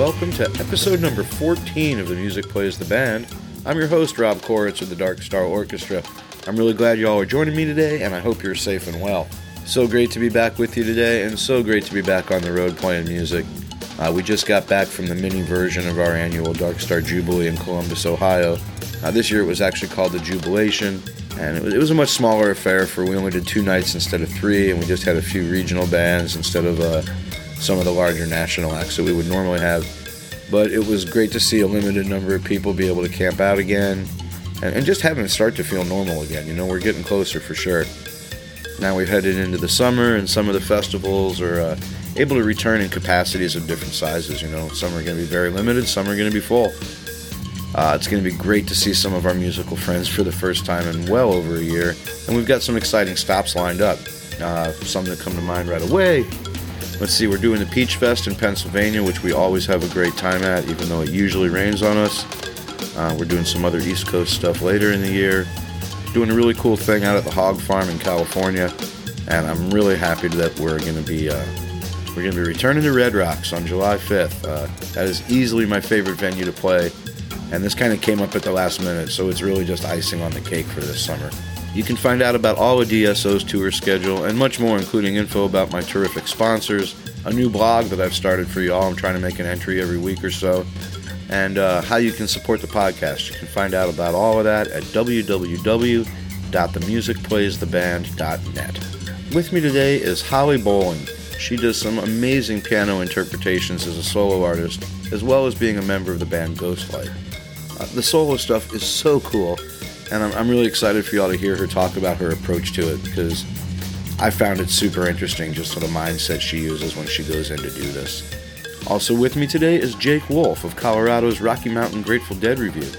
Welcome to episode number 14 of The Music Plays the Band. I'm your host, Rob Koritz of the Dark Star Orchestra. I'm really glad you all are joining me today, and I hope you're safe and well. So great to be back with you today, and so great to be back on the road playing music. Uh, we just got back from the mini version of our annual Dark Star Jubilee in Columbus, Ohio. Uh, this year it was actually called the Jubilation, and it was, it was, a much smaller affair for we only did two nights instead of three, and we just had a few regional bands instead of uh, some of the larger national acts that we would normally have. But it was great to see a limited number of people be able to camp out again and, and just having it start to feel normal again. You know, we're getting closer for sure. Now we've headed into the summer, and some of the festivals are uh, able to return in capacities of different sizes. You know, some are going to be very limited, some are going to be full. Uh, it's going to be great to see some of our musical friends for the first time in well over a year, and we've got some exciting stops lined up. Uh, some that come to mind right away Let's see, we're doing the Peach Fest in Pennsylvania, which we always have a great time at, even though it usually rains on us. Uh, we're doing some other East Coast stuff later in the year. Doing a really cool thing out at the Hog Farm in California, and I'm really happy that we're going to be uh, we're going to be returning to Red Rocks on July 5th. Uh, that is easily my favorite venue to play, and this kind of came up at the last minute, so it's really just icing on the cake for this summer. You can find out about all of DSO's tour schedule and much more, including info about my terrific sponsors, a new blog that I've started for y'all. I'm trying to make an entry every week or so, and uh, how you can support the podcast. You can find out about all of that at www.themusicplaystheband.net. With me today is Holly Bowling. She does some amazing piano interpretations as a solo artist, as well as being a member of the band Ghost Light. Uh, the solo stuff is so cool and I'm, I'm really excited for y'all to hear her talk about her approach to it because I found it super interesting just the mindset she uses when she goes in to do this. Also with me today is Jake Wolf of Colorado's Rocky Mountain Grateful Dead Review.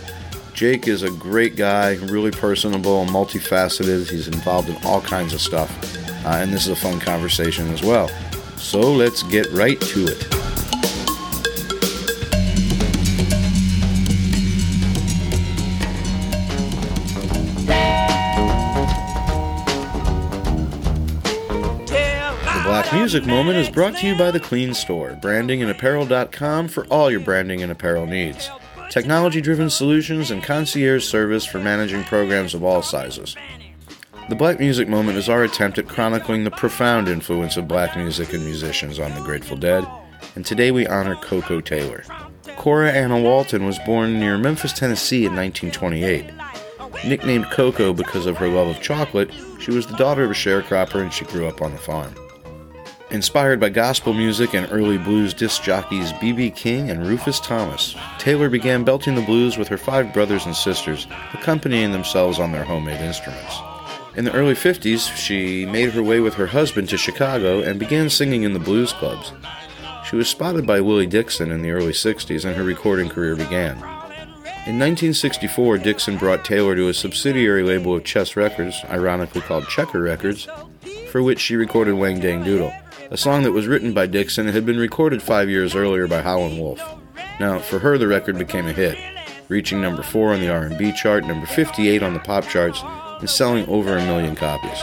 Jake is a great guy, really personable, multifaceted. He's involved in all kinds of stuff, uh, and this is a fun conversation as well. So let's get right to it. Music Moment is brought to you by The Clean Store, brandingandapparel.com for all your branding and apparel needs. Technology driven solutions and concierge service for managing programs of all sizes. The Black Music Moment is our attempt at chronicling the profound influence of black music and musicians on the Grateful Dead, and today we honor Koko Taylor. Cora Anna Walton was born near Memphis, Tennessee in 1928. Nicknamed Koko because of her love of chocolate, she was the daughter of a sharecropper and she grew up on the farm. Inspired by gospel music and early blues disc jockeys B.B. King and Rufus Thomas, Taylor began belting the blues with her five brothers and sisters, accompanying themselves on their homemade instruments. In the early 50s, she made her way with her husband to Chicago and began singing in the blues clubs. She was spotted by Willie Dixon in the early 60s and her recording career began. In 1964, Dixon brought Taylor to a subsidiary label of Chess Records, ironically called Checker Records, for which she recorded Wang Dang Doodle a song that was written by Dixon and had been recorded five years earlier by Howlin' Wolf. Now, for her, the record became a hit, reaching number four on the R&B chart, number 58 on the pop charts, and selling over a million copies.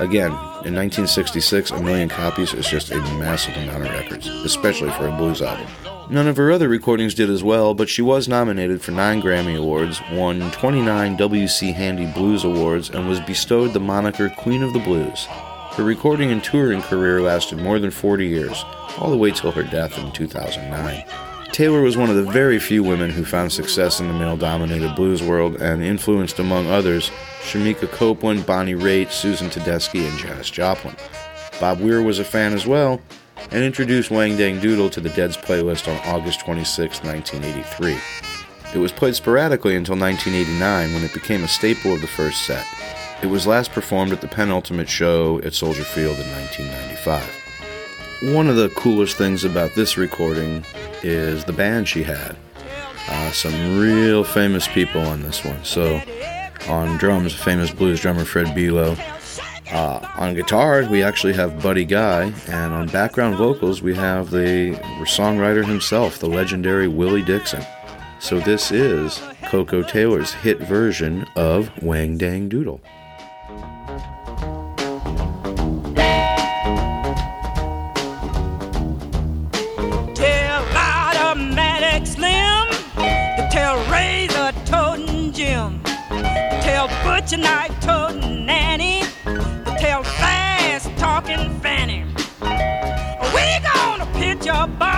Again, in 1966, a million copies is just a massive amount of records, especially for a blues album. None of her other recordings did as well, but she was nominated for nine Grammy Awards, won 29 W.C. Handy Blues Awards, and was bestowed the moniker Queen of the Blues. Her recording and touring career lasted more than 40 years, all the way till her death in 2009. Taylor was one of the very few women who found success in the male dominated blues world and influenced, among others, Shemekia Copeland, Bonnie Raitt, Susan Tedeschi, and Janis Joplin. Bob Weir was a fan as well and introduced Wang Dang Doodle to the Dead's playlist on August 26, 1983. It was played sporadically until 1989 when it became a staple of the first set. It was last performed at the penultimate show at Soldier Field in 1995. One of the coolest things about this recording is the band she had. Uh, some real famous people on this one. So, on drums, famous blues drummer Fred Below. Uh, on guitar, we actually have Buddy Guy, and on background vocals, we have the songwriter himself, the legendary Willie Dixon. So, this is Koko Taylor's hit version of Wang Dang Doodle. Tonight to Nanny tell fast talking Fanny. We gonna pitch a ball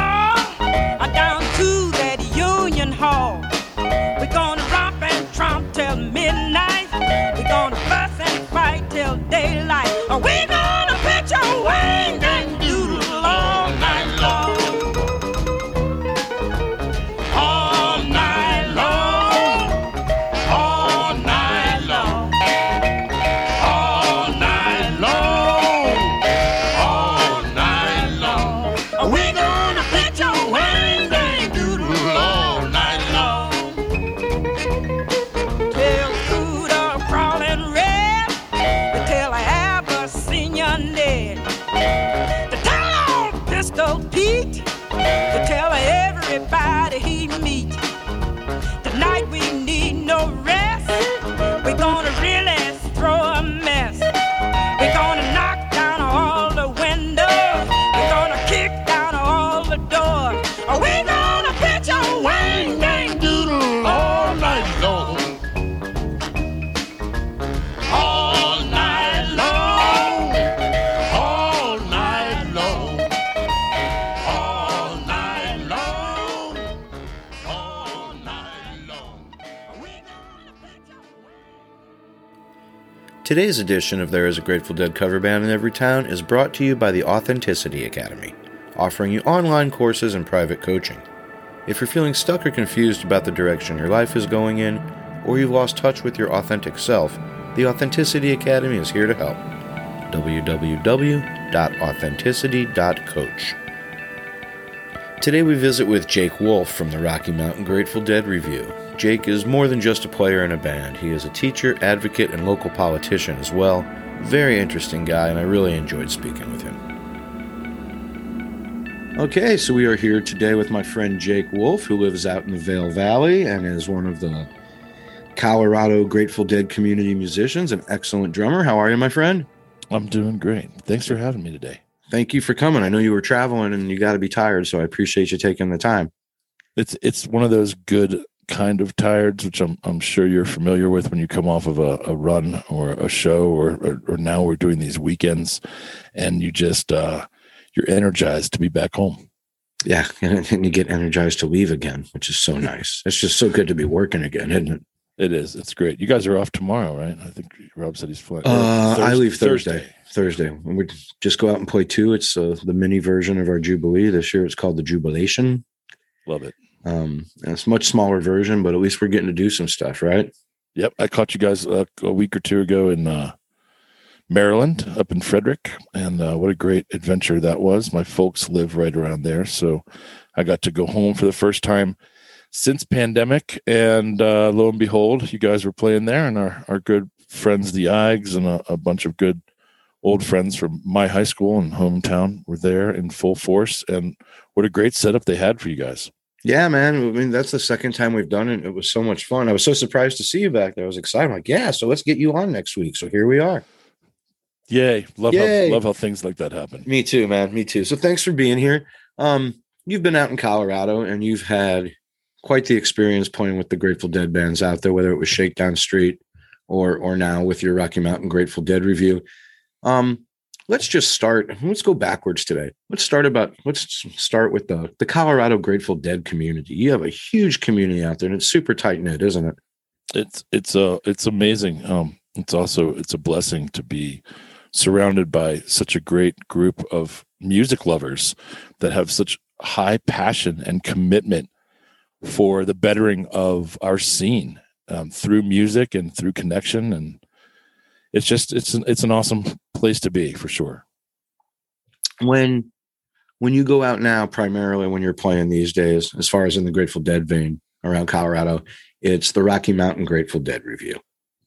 Today's edition of There is a Grateful Dead cover band in every town is brought to you by the Authenticity Academy, offering you online courses and private coaching. If you're feeling stuck or confused about the direction your life is going in, or you've lost touch with your authentic self, the Authenticity Academy is here to help. www.authenticity.coach. Today we visit with Jake Wolf from the Rocky Mountain Grateful Dead Review. Jake is more than just a player in a band. He is a teacher, advocate, and local politician as well. Very interesting guy, and I really enjoyed speaking with him. Okay, so we are here today with my friend Jake Wolf, who lives out in the Vail Valley and is one of the Colorado Grateful Dead community musicians, an excellent drummer. How are you, my friend? I'm doing great. Thanks for having me today. Thank you for coming. I know you were traveling and you got to be tired, so I appreciate you taking the time. It's it's one of those good kind of tireds, which I'm I'm sure you're familiar with when you come off of a, a run or a show, or, or or now we're doing these weekends, and you just uh, you're energized to be back home. Yeah, and, and you get energized to leave again, which is so nice. It's just so good to be working again, isn't it? It is. It's great. You guys are off tomorrow, right? I think Rob said he's flying. Uh, I leave Thursday. Thursday. And we just go out and play two. It's uh, the mini version of our Jubilee. This year it's called the Jubilation. Love it. Um, and it's a much smaller version, but at least we're getting to do some stuff, right? Yep, I caught you guys uh, a week or two ago in uh, Maryland, up in Frederick, and uh, what a great adventure that was. My folks live right around there, so I got to go home for the first time since pandemic, and uh, lo and behold, you guys were playing there, and our our good friends, the Ags, and a, a bunch of good old friends from my high school and hometown were there in full force, and what a great setup they had for you guys. Yeah, man. I mean, that's the second time we've done it. It was so much fun. I was so surprised to see you back there. I was excited. I'm like, yeah, so let's get you on next week. So here we are. Yay! Love Yay. how love how things like that happen. Me too, man. Me too. So thanks for being here. Um, you've been out in Colorado and you've had quite the experience playing with the Grateful Dead bands out there, whether it was Shakedown Street or or now with your Rocky Mountain Grateful Dead review. Um, let's just start. Let's go backwards today. Let's start about let's start with the the Colorado Grateful Dead community. You have a huge community out there and it's super tight knit, isn't it? it's it's uh it's amazing um it's also it's a blessing to be surrounded by such a great group of music lovers that have such high passion and commitment for the bettering of our scene um, through music and through connection and it's just it's an, it's an awesome place to be for sure. When when you go out now primarily when you're playing these days as far as in the grateful dead vein around colorado it's the rocky mountain grateful dead review.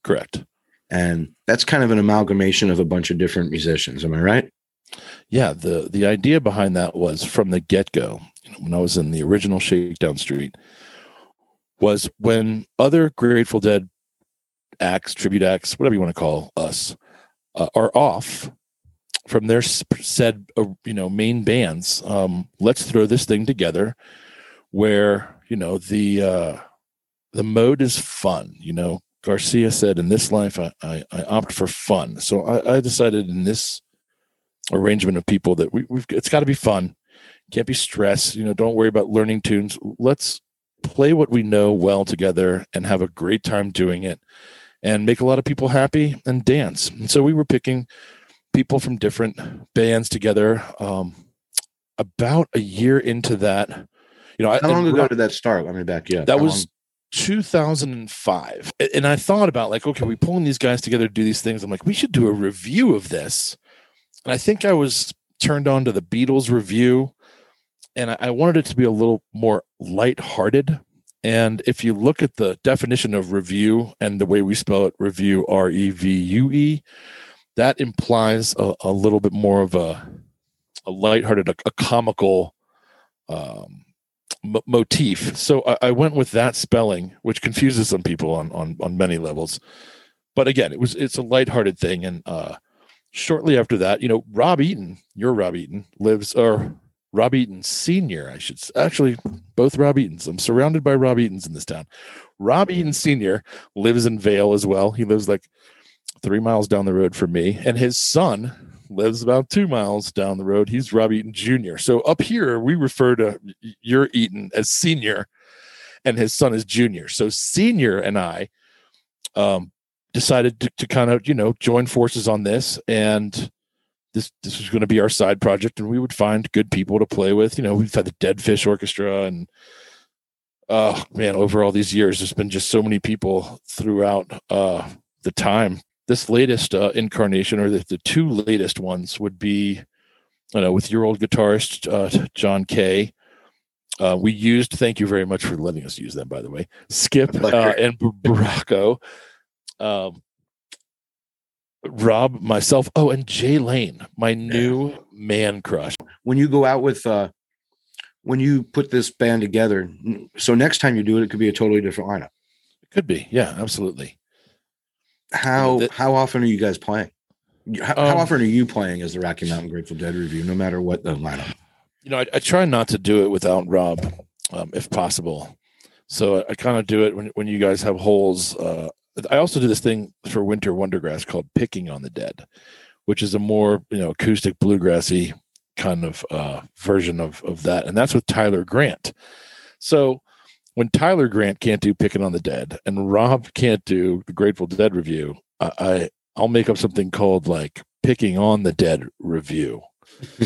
Correct. And that's kind of an amalgamation of a bunch of different musicians am i right? Yeah the the idea behind that was from the get-go you know, when i was in the original shakedown street was when other grateful dead acts tribute acts whatever you want to call us uh, are off from their said uh, you know main bands um let's throw this thing together where you know the uh the mode is fun you know Garcia said, "In this life, I I, I opt for fun." So I, I decided in this arrangement of people that we, we've it's got to be fun. Can't be stress. You know, don't worry about learning tunes. Let's play what we know well together and have a great time doing it and make a lot of people happy and dance. And so we were picking people from different bands together. Um, about a year into that, you know, how long ago did that start? Let me back you up. That How was long- 2005. And I thought about like, okay, we're pulling these guys together to do these things. I'm like, we should do a review of this. And I think I was turned on to the Beatles review, and I, I wanted it to be a little more lighthearted. And if you look at the definition of review and the way we spell it, review, R E V U E, that implies a, a little bit more of a a lighthearted, a, a comical um, mo- motif. So I, I went with that spelling, which confuses some people on on on many levels. But again, it was it's a lighthearted thing. And uh, shortly after that, you know, Rob Eaton, your Rob Eaton, lives or Rob Eaton Senior, I should actually both Rob Eatons. I'm surrounded by Rob Eatons in this town. Rob Eaton Senior lives in Vail as well. He lives like three miles down the road from me, and his son lives about two miles down the road. He's Rob Eaton Jr. So up here, we refer to your Eaton as senior, and his son is junior. So senior and I um, decided to, to kind of you know join forces on this, and this this was going to be our side project, and we would find good people to play with. You know, we've had the Dead Fish Orchestra, and oh man, over all these years, there's been just so many people throughout uh, the time. This latest uh, incarnation or the, the two latest ones would be you know with your old guitarist uh, john kay. Uh, we used thank you very much for letting us use them by the way skip uh, and Barraco, um, rob myself oh and jay lane my new man crush. When you go out with uh when you put this band together so next time you do it it could be a totally different lineup. It could be yeah absolutely. How how often are you guys playing? How, how Um, often are you playing as the rocky mountain grateful dead review no matter what the lineup? You know, I, I try not to do it without Rob, um, if possible. So I, I kind of do it when when you guys have holes. Uh, I also do this thing for Winter Wondergrass called "Picking on the Dead," which is a more you know acoustic bluegrassy kind of uh, version of of that, and that's with Tyler Grant. So when Tyler Grant can't do "Picking on the Dead" and Rob can't do the Grateful Dead review, I, I I'll make up something called like "Picking on the Dead" review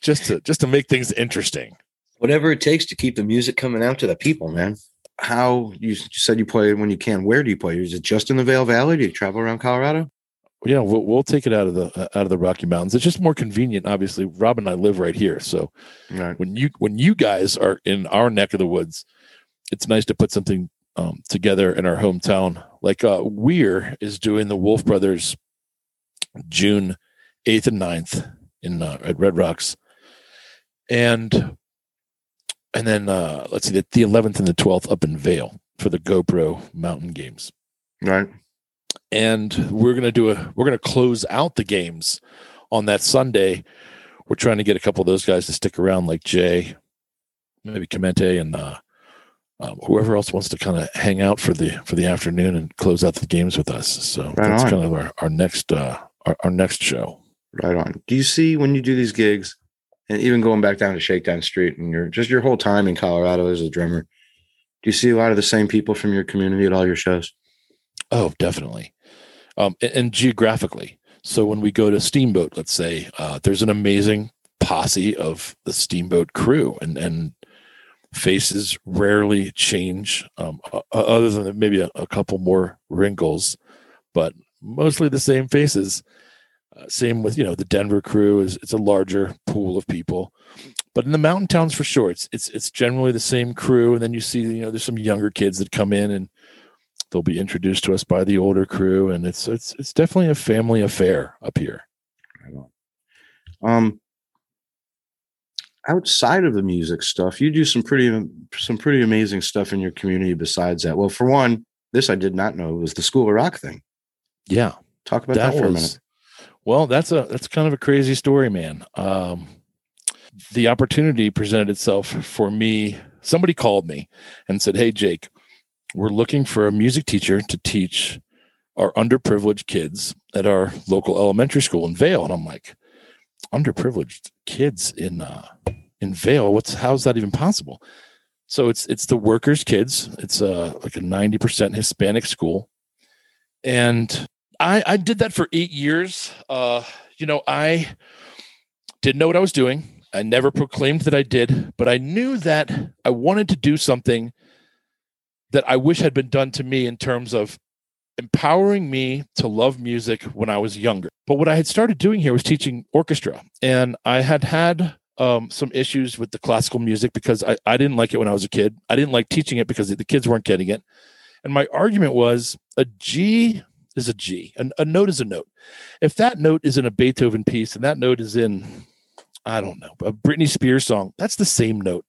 just to just to make things interesting. whatever it takes to keep the music coming out to the people man how you, said you play when you can where do you play is it just in the vail valley do you travel around colorado Yeah, we'll, we'll take it out of the uh, out of the Rocky Mountains. It's just more convenient. Obviously, Rob and I live right here, so right when you when you guys are in our neck of the woods, it's nice to put something um, together in our hometown. Like uh, Weir is doing the Wolf Brothers June eighth and 9th in uh, at Red Rocks, and and then uh, let's see the the eleventh and the twelfth up in Vail for the GoPro Mountain Games right and we're gonna do a we're gonna close out the games on that Sunday. We're trying to get a couple of those guys to stick around, like Jay, maybe Chimenti, and uh, um, whoever else wants to kind of hang out for the for the afternoon and close out the games with us. So Right that's on. kind of our, our next uh, our, our next show. Right on. Do you see when you do these gigs, and even going back down to Shakedown Street, and you're just your whole time in Colorado as a drummer, do you see a lot of the same people from your community at all your shows? Oh, definitely. Um, and, and geographically. So when we go to Steamboat, let's say, uh, there's an amazing posse of the Steamboat crew, and and faces rarely change, um, other than maybe a, a couple more wrinkles, but mostly the same faces. Uh, same with you know the Denver crew is it's a larger pool of people, but in the mountain towns for sure it's it's it's generally the same crew, and then you see you know there's some younger kids that come in and they'll be introduced to us by the older crew and it's it's it's definitely a family affair up here Um, outside of the music stuff, you do some pretty some pretty amazing stuff in your community. Besides that, well, for one, this I did not know was the School of Rock thing. yeah Talk about that, for a minute. Well that's a that's kind of a crazy story man um the opportunity presented itself for me somebody called me and said hey jake we're looking for a music teacher to teach our underprivileged kids at our local elementary school in Vail. And I'm like, underprivileged kids in uh, in Vail. What's how's that even possible? So it's it's the workers' kids. It's uh, like a ninety percent Hispanic school, and I I did that for eight years. Uh, you know, I didn't know what I was doing. I never proclaimed that I did, but I knew that I wanted to do something that I wish had been done to me in terms of empowering me to love music when I was younger. But what I had started doing here was teaching orchestra, and I had had um, some issues with the classical music because I, I didn't like it when I was a kid. I didn't like teaching it because the kids weren't getting it. And my argument was a G is a G, a, a note is a note. If that note is in a Beethoven piece and that note is in, I don't know, a Britney Spears song, that's the same note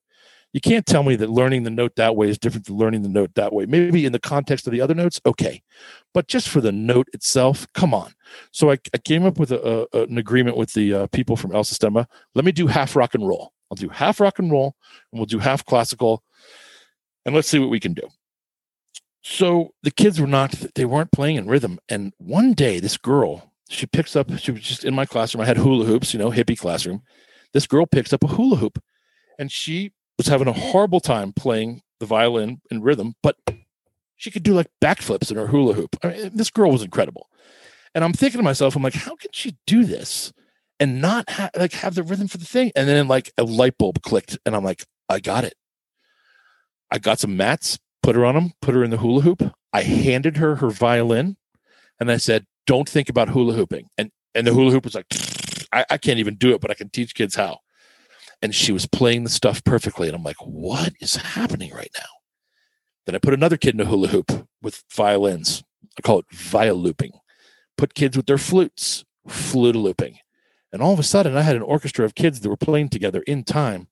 you can't tell me that learning the note that way is different than learning the note that way. Maybe in the context of the other notes, okay, but just for the note itself, come on. So I, I came up with a, a, an agreement with the uh, people from El Sistema. Let me do half rock and roll. I'll do half rock and roll, and we'll do half classical, and let's see what we can do. So the kids were not; they weren't playing in rhythm. And one day, this girl, she picks up. She was just in my classroom. I had hula hoops, you know, hippie classroom. This girl picks up a hula hoop, and she was having a horrible time playing the violin in rhythm, but she could do like backflips in her hula hoop. I mean, this girl was incredible. And I'm thinking to myself, I'm like, how can she do this and not ha- like have the rhythm for the thing? And then like a light bulb clicked, and I'm like, I got it. I got some mats, put her on them, put her in the hula hoop. I handed her her violin, and I said, "Don't think about hula hooping." And and the hula hoop was like, I, I can't even do it, but I can teach kids how and she was playing the stuff perfectly. And I'm like, what is happening right now? Then I put another kid in a hula hoop with violins. I call it viol looping. Put kids with their flutes, flute looping. And all of a sudden, I had an orchestra of kids that were playing together in time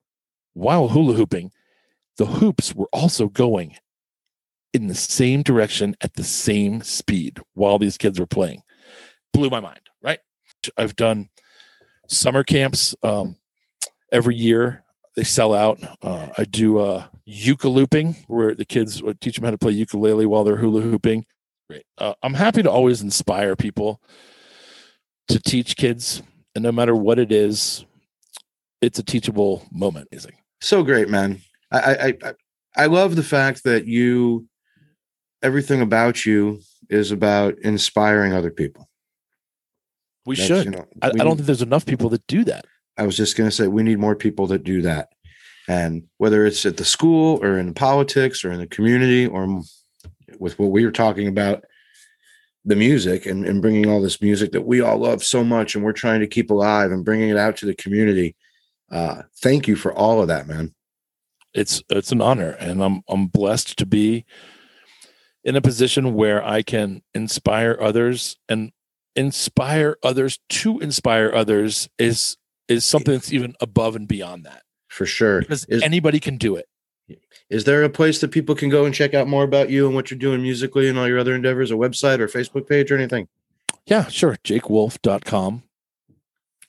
while hula hooping. The hoops were also going in the same direction at the same speed while these kids were playing. Blew my mind, right? I've done summer camps. Um, every year they sell out. Uh, I do uh, looping where the kids uh, teach them how to play ukulele while they're hula hooping. Great. Uh, I'm happy to always inspire people to teach kids, and no matter what it is, it's a teachable moment. Amazing. So great, man. I I I love the fact that you everything about you is about inspiring other people. We That's, should. You know, I, we, I don't think there's enough people that do that. I was just going to say we need more people that do that. And whether it's at the school or in politics or in the community or with what we were talking about, the music and, and bringing all this music that we all love so much and we're trying to keep alive and bringing it out to the community. Uh, thank you for all of that, man. It's it's an honor, and I'm I'm blessed to be in a position where I can inspire others and inspire others to inspire others is is something that's even above and beyond that. For sure. Because is, anybody can do it. Is there a place that people can go and check out more about you and what you're doing musically and all your other endeavors, a website or Facebook page or anything? Yeah, sure. JakeWolf.com.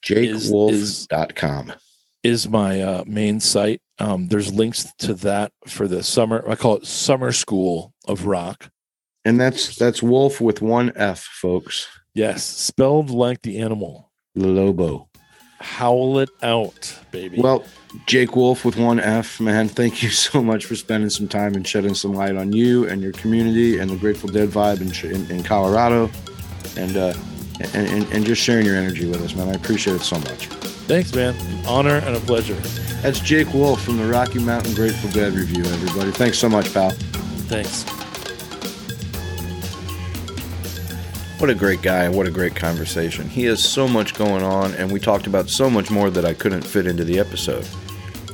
JakeWolf.com is, is my uh, main site. Um, there's links to that for the summer. I call it Summer School of Rock. And that's that's Wolf with one F, folks. Yes, spelled like the animal. Lobo. Howl it out, baby. Well, Jake Wolf with one F, man, thank you so much for spending some time and shedding some light on you and your community and the Grateful Dead vibe in, in, in Colorado and, uh, and, and, and just sharing your energy with us, man. I appreciate it so much. Thanks, man. An honor and a pleasure. That's Jake Wolf from the Rocky Mountain Grateful Dead Review, everybody. Thanks so much, pal. Thanks. What a great guy and what a great conversation. He has so much going on, and we talked about so much more that I couldn't fit into the episode.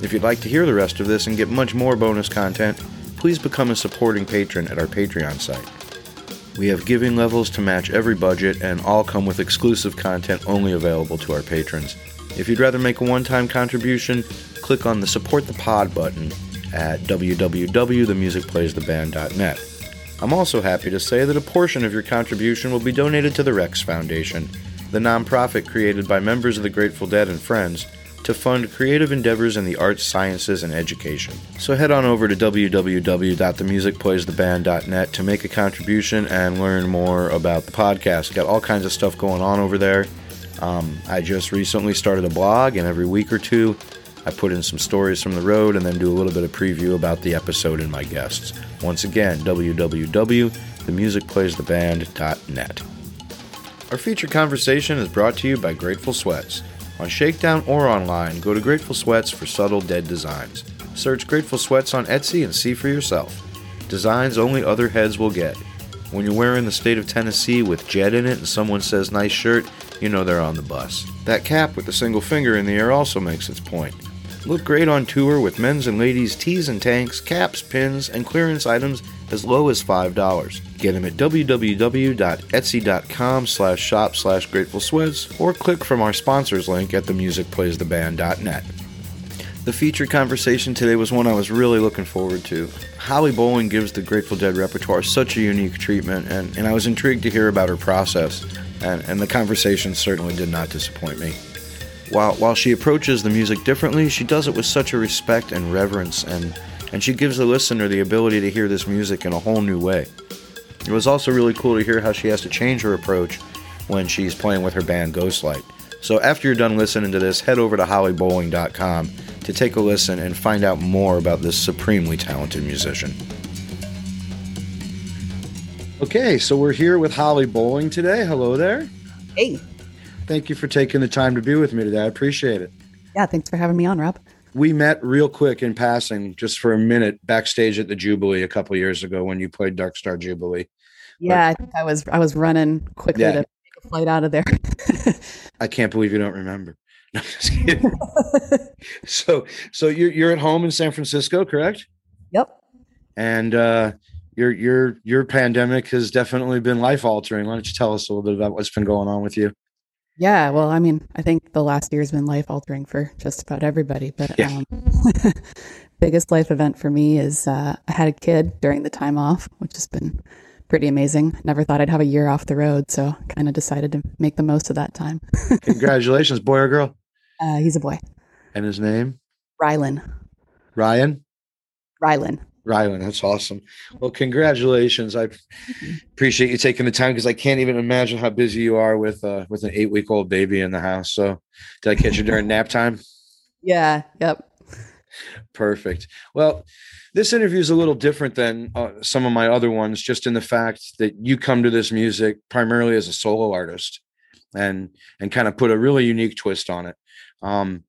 If you'd like to hear the rest of this and get much more bonus content, please become a supporting patron at our Patreon site. We have giving levels to match every budget, and all come with exclusive content only available to our patrons. If you'd rather make a one time contribution, click on the Support the Pod button at www.themusicplaystheband.net. I'm also happy to say that a portion of your contribution will be donated to the Rex Foundation, the nonprofit created by members of the Grateful Dead and friends to fund creative endeavors in the arts, sciences, and education. So head on over to www.themusicplaystheband.net to make a contribution and learn more about the podcast. Got all kinds of stuff going on over there. Um, I just recently started a blog, and every week or two, I put in some stories from the road and then do a little bit of preview about the episode and my guests. Once again, www.themusicplaystheband.net. Our featured conversation is brought to you by Grateful Sweats. On Shakedown or online, go to Grateful Sweats for subtle dead designs. Search Grateful Sweats on Etsy and see for yourself. Designs only other heads will get. When you're wearing the state of Tennessee with jet in it and someone says nice shirt, you know they're on the bus. That cap with the single finger in the air also makes its point. Look great on tour with men's and ladies' tees and tanks, caps, pins, and clearance items as low as $5. Get them at www.etsy.com slash shop slash grateful sweats or click from our sponsors link at themusicplaystheband.net. The featured conversation today was one I was really looking forward to. Holly Bowling gives the Grateful Dead repertoire such a unique treatment, and, and I was intrigued to hear about her process, and, and the conversation certainly did not disappoint me. While, while she approaches the music differently, she does it with such a respect and reverence, and, and she gives the listener the ability to hear this music in a whole new way. It was also really cool to hear how she has to change her approach when she's playing with her band Ghost Light. So after you're done listening to this, head over to hollybowling.com to take a listen and find out more about this supremely talented musician. Okay, so we're here with Holly Bowling today. Hello there. Hey. Thank you for taking the time to be with me today. I appreciate it. Yeah, thanks for having me on, Rob. We met real quick in passing, just for a minute, backstage at the Jubilee a couple years ago when you played Dark Star Jubilee. Yeah, I think I was I was running quickly Yeah. to make a flight out of there. I can't believe you don't remember. No, I'm just kidding. so, so you're you're at home in San Francisco, correct? yep. And uh, your your your pandemic has definitely been life altering. Why don't you tell us a little bit about what's been going on with you? Yeah, well, I mean, I think the last year's been life altering for just about everybody. But Yeah. um, biggest life event for me is uh, I had a kid during the time off, which has been pretty amazing. Never thought I'd have a year off the road, so kind of decided to make the most of that time. Congratulations, boy or girl? Uh, he's a boy, And his name Rylan. Ryan. Rylan. Rylan, that's awesome. Well, congratulations. I appreciate you taking the time because I can't even imagine how busy you are with uh, with an eight week old baby in the house. So, did I catch you during nap time? Yeah. Yep. Perfect. Well, this interview is a little different than uh, some of my other ones, just in the fact that you come to this music primarily as a solo artist, and and kind of put a really unique twist on it. Um,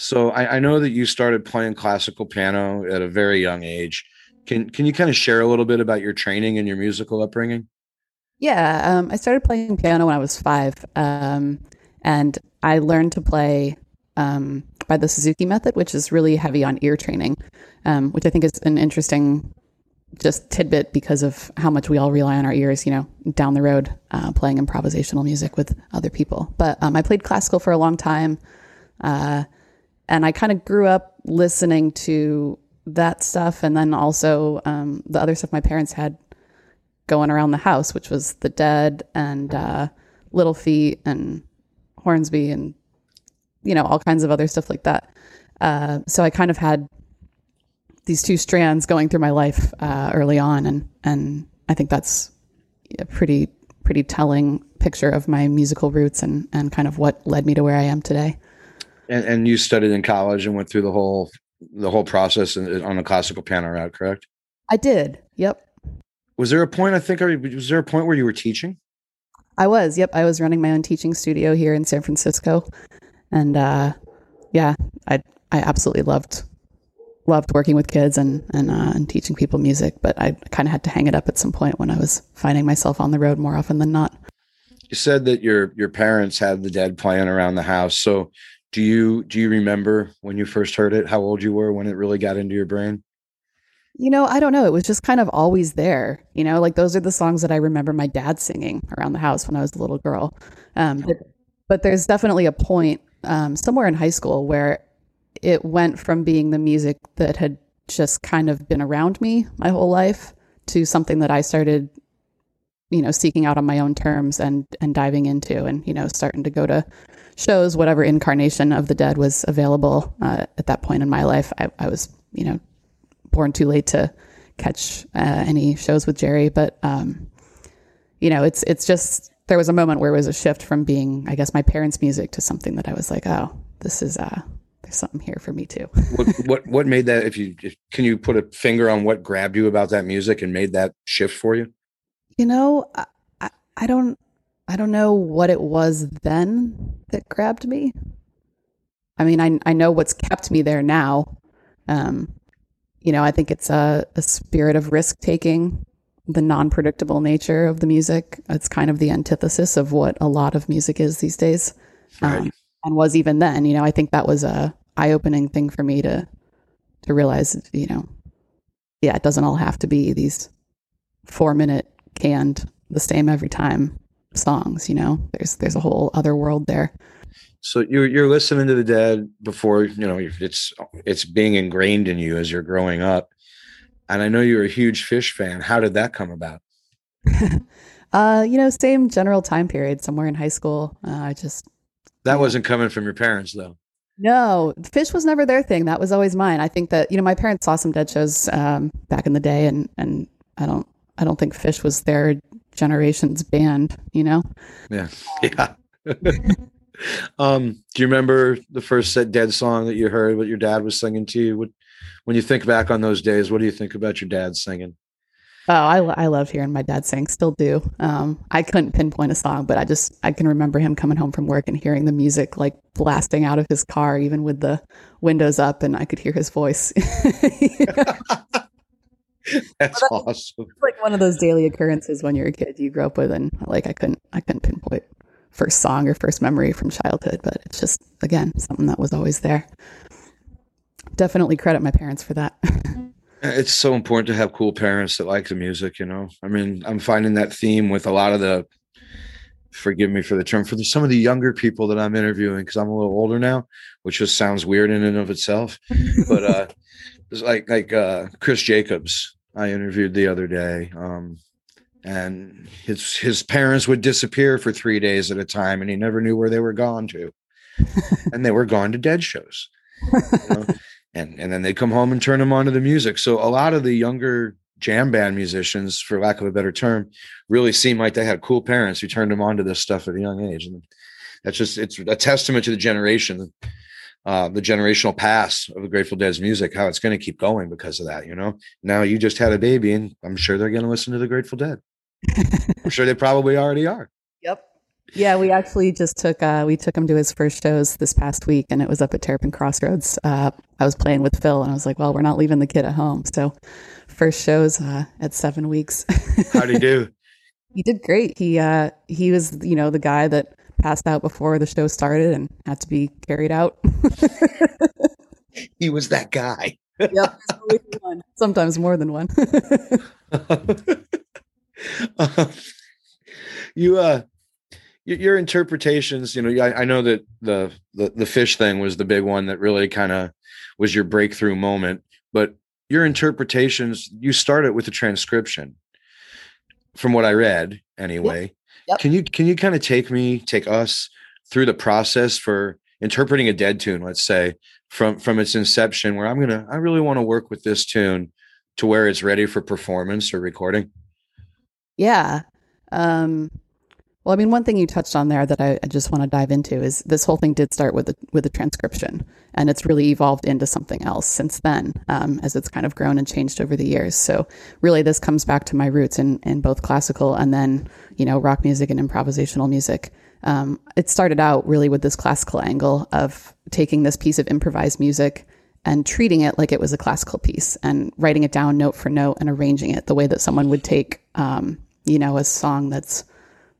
so I, I know that you started playing classical piano at a very young age. Can can you kind of share a little bit about your training and your musical upbringing? Yeah, um, I started playing piano when I was five, um, and I learned to play um, by the Suzuki method, which is really heavy on ear training, um, which I think is an interesting just tidbit because of how much we all rely on our ears, you know, down the road uh, playing improvisational music with other people. But um, I played classical for a long time, uh, and I kind of grew up listening to that stuff, and then also um, the other stuff my parents had going around the house, which was The Dead and uh, Little Feat and Hornsby and you know all kinds of other stuff like that. Uh, so I kind of had these two strands going through my life uh, early on, and and I think that's a pretty pretty telling picture of my musical roots and and kind of what led me to where I am today. And, and you studied in college and went through the whole the whole process on a classical piano route, correct? I did. Yep. Was there a point? I think. Was there a point where you were teaching? I was. Yep. I was running my own teaching studio here in San Francisco, and uh, yeah, I I absolutely loved loved working with kids and and uh, and teaching people music. But I kind of had to hang it up at some point when I was finding myself on the road more often than not. You said that your your parents had the Dead playing around the house. So, do you do you remember when you first heard it? How old you were when it really got into your brain? You know, I don't know. It was just kind of always there. You know, like those are the songs that I remember my dad singing around the house when I was a little girl. Um, but, but there's definitely a point um, somewhere in high school where it went from being the music that had just kind of been around me my whole life to something that I started, you know, seeking out on my own terms and and diving into, and you know, starting to go to shows, whatever incarnation of the dead was available uh, at that point in my life. I, I, was, you know, born too late to catch uh, any shows with Jerry, but um, you know, it's it's just there was a moment where it was a shift from being, I guess, my parents' music to something that I was like, oh, this is uh, there's something here for me too. what what what made that? If you if, can you put a finger on what grabbed you about that music and made that shift for you? You know, I, I don't I don't know what it was then that grabbed me. I mean, I I know what's kept me there now. Um, you know, I think it's a, a spirit of risk taking, the non predictable nature of the music. It's kind of the antithesis of what a lot of music is these days, um, right. and was even then. You know, I think that was a eye opening thing for me to to realize. You know, yeah, it doesn't all have to be these four minute canned the same every time songs. You know, there's there's a whole other world there. So you're you're listening to the Dead before you know it's it's being ingrained in you as you're growing up, and I know you're a huge Phish fan. How did that come about? uh, you know, same general time period, somewhere in high school. Uh, I just that wasn't coming from your parents though. No, Phish was never their thing. That was always mine. I think that you know my parents saw some Dead shows um, back in the day, and and I don't I don't think Phish was their generation's band. You know. Yeah. Yeah. um, do you remember the first set dead song that you heard what your dad was singing to you? What, when you think back on those days, what do you think about your dad singing? Oh, I, I loved hearing my dad sing, still do. Um, I couldn't pinpoint a song, but I just, I can remember him coming home from work and hearing the music like blasting out of his car, even with the windows up, and I could hear his voice. That's awesome. like one of those daily occurrences when you're a kid you grow up with, and like I couldn't, I couldn't pinpoint first song or first memory from childhood, but it's just, again, something that was always there. Definitely credit my parents for that. it's so important to have cool parents that like the music, you know. I mean, I'm finding that theme with a lot of the forgive me for the term for the, some of the younger people that I'm interviewing because I'm a little older now, which just sounds weird in and of itself. but uh like like uh Chris Jacobs I interviewed the other day. Um and his his parents would disappear for three days at a time and he never knew where they were gone to and they were gone to dead shows you know? and and then they come home and turn them on to the music so a lot of the younger jam band musicians for lack of a better term really seem like they had cool parents who turned them on to this stuff at a young age and that's just it's a testament to the generation uh, the generational pass of the Grateful Dead's music, how it's going to keep going because of that. You know, now you just had a baby, and I'm sure they're going to listen to the Grateful Dead. I'm sure they probably already are. Yep. Yeah, we actually just took uh, we took him to his first shows this past week, and it was up at Terrapin Crossroads. Uh, I was playing with Phil, and I was like, "Well, we're not leaving the kid at home." So, first shows uh, at seven weeks. How'd he do? he did great. He uh, he was you know the guy that passed out before the show started and had to be carried out. he was that guy. yep, sometimes more than one. you uh your interpretations you know I, I, know that the, the the Phish thing was the big one that really kind of was your breakthrough moment but your interpretations you started with a transcription from what i read anyway yep. Can you can you kind of take me take us through the process for interpreting a dead tune let's say from from its inception where i'm gonna i really want to work with this tune to where it's ready for performance or recording yeah. Um, well, I mean, one thing you touched on there that I, I just want to dive into is this whole thing did start with a, with a transcription, and it's really evolved into something else since then, um, as it's kind of grown and changed over the years. So, really, this comes back to my roots in in both classical and then you know rock music and improvisational music. Um, it started out really with this classical angle of taking this piece of improvised music and treating it like it was a classical piece and writing it down note for note and arranging it the way that someone would take um, you know, a song that's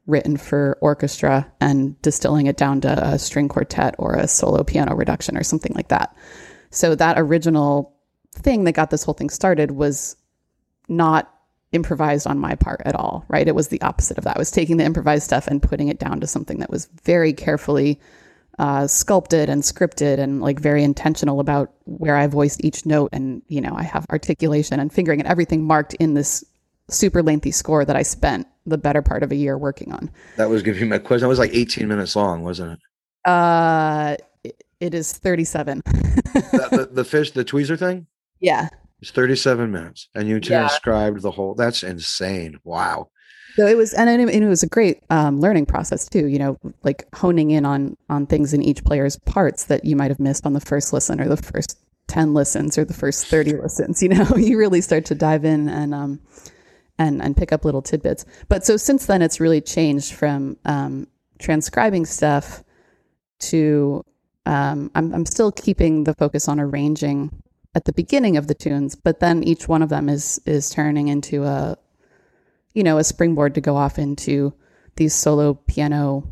written for orchestra and distilling it down to a string quartet or a solo piano reduction or something like that. So that original thing that got this whole thing started was not improvised on my part at all, right? It was the opposite of that. I was taking the improvised stuff and putting it down to something that was very carefully uh, sculpted and scripted and like very intentional about where I voiced each note. And, you know, I have articulation and fingering and everything marked in this super lengthy score that I spent the better part of a year working on. That was giving me my question. That was like 18 minutes long, wasn't it? Uh, it- is 37. the, the, the Phish, the tweezer thing? yeah. It's 37 minutes. And you Yeah. transcribed the whole. That's insane. Wow. So it was, and it, it was a great um, learning process too. You know, like honing in on on things in each player's parts that you might have missed on the first listen or the first ten listens or the first thirty listens. You know, you really start to dive in and um and and pick up little tidbits. But so since then, it's really changed from um, transcribing stuff to um, I'm I'm still keeping the focus on arranging at the beginning of the tunes, but then each one of them is is turning into a you know, a springboard to go off into these solo piano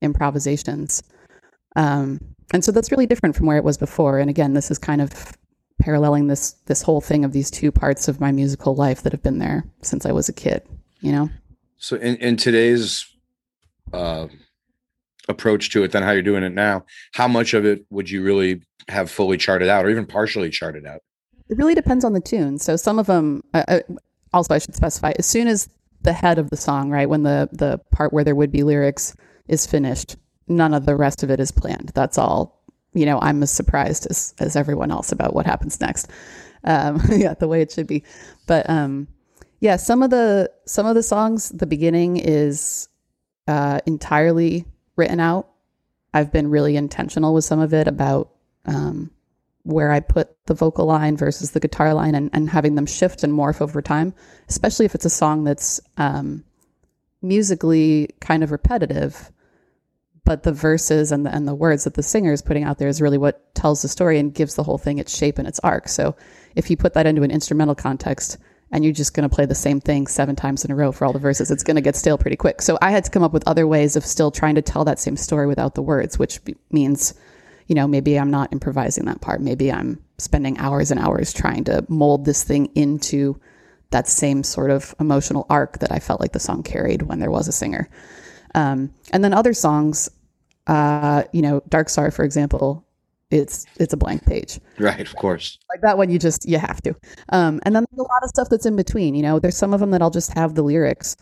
improvisations. Um, and so that's really different from where it was before. And again, this is kind of paralleling this this whole thing of these two parts of my musical life that have been there since I was a kid. You know, So in, in today's uh, approach to it, then how you're doing it now, how much of it would you really have fully charted out or even partially charted out? it really depends on the tune. So some of them. Uh, also, I should specify as soon as the head of the song, right, when the the part where there would be lyrics is finished, none of the rest of it is planned. That's all. You know, I'm as surprised as as everyone else about what happens next. Um, yeah, the way it should be. But um, yeah, some of the some of the songs, the beginning is uh, entirely written out. I've been really intentional with some of it about um, where I put the vocal line versus the guitar line and, and having them shift and morph over time, especially if it's a song that's um, musically kind of repetitive, but the verses and the, and the words that the singer is putting out there is really what tells the story and gives the whole thing its shape and its arc. So if you put that into an instrumental context and you're just going to play the same thing seven times in a row for all the verses, it's going to get stale pretty quick. So I had to come up with other ways of still trying to tell that same story without the words, which be- means you know, maybe I'm not improvising that part. Maybe I'm spending hours and hours trying to mold this thing into that same sort of emotional arc that I felt like the song carried when there was a singer. Um, and then other songs, uh, you know, Dark Star, for example, it's it's a blank page. Right, of course. Like that one, you just you have to. Um, and then there's a lot of stuff that's in between. You know, there's some of them that I'll just have the lyrics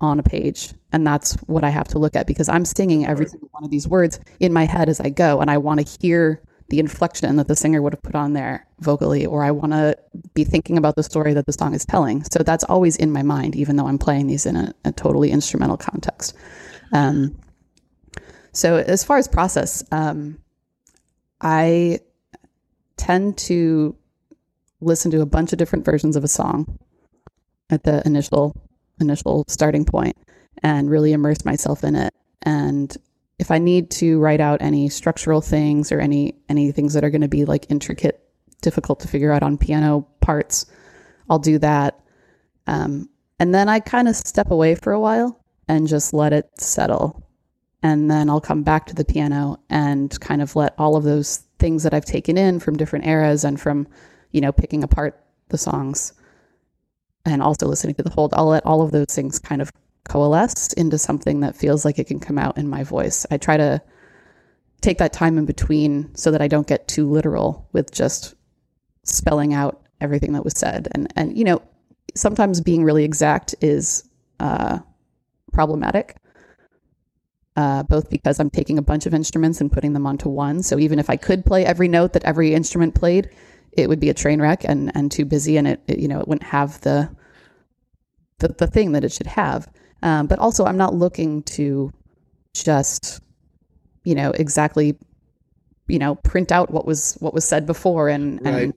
on a page, and that's what I have to look at because I'm singing every single one of these words in my head as I go, and I want to hear the inflection that the singer would have put on there vocally, or I want to be thinking about the story that the song is telling. So that's always in my mind, even though I'm playing these in a, a totally instrumental context. Um, so as far as process, um, I tend to listen to a bunch of different versions of a song at the initial initial starting point and really immerse myself in it. And if i need to write out any structural things or any any things that are going to be like intricate difficult to figure out on piano parts i'll do that. Um, and then i kind of step away for a while and just let it settle and then I'll come back to the piano and kind of let all of those things that I've taken in from different eras and from, you know, picking apart the songs and also listening to the whole, I'll let all of those things kind of coalesce into something that feels like it can come out in my voice. I try to take that time in between so that I don't get too literal with just spelling out everything that was said. And, and, you know, sometimes being really exact is uh, problematic uh, both because I'm taking a bunch of instruments and putting them onto one. So even if I could play every note that every instrument played, it would be a train wreck and, and too busy, and it, it you know it wouldn't have the the, the thing that it should have. Um, but also, I'm not looking to just you know exactly you know print out what was what was said before and Right. and,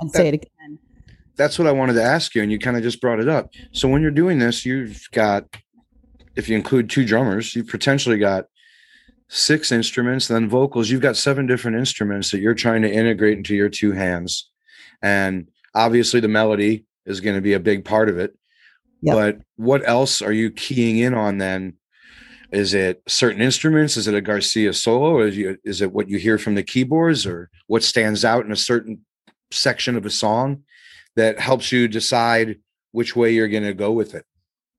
and say it again. That's what I wanted to ask you, and you kind of just brought it up. So when you're doing this, you've got, if you include two drummers, you've potentially got six instruments, then vocals. You've got seven different instruments that you're trying to integrate into your two hands, and obviously the melody is going to be a big part of it. Yep. But what else are you keying in on then? Is it certain instruments? Is it a Garcia solo? Is, you, is it what you hear from the keyboards, or what stands out in a certain section of a song that helps you decide which way you're going to go with it?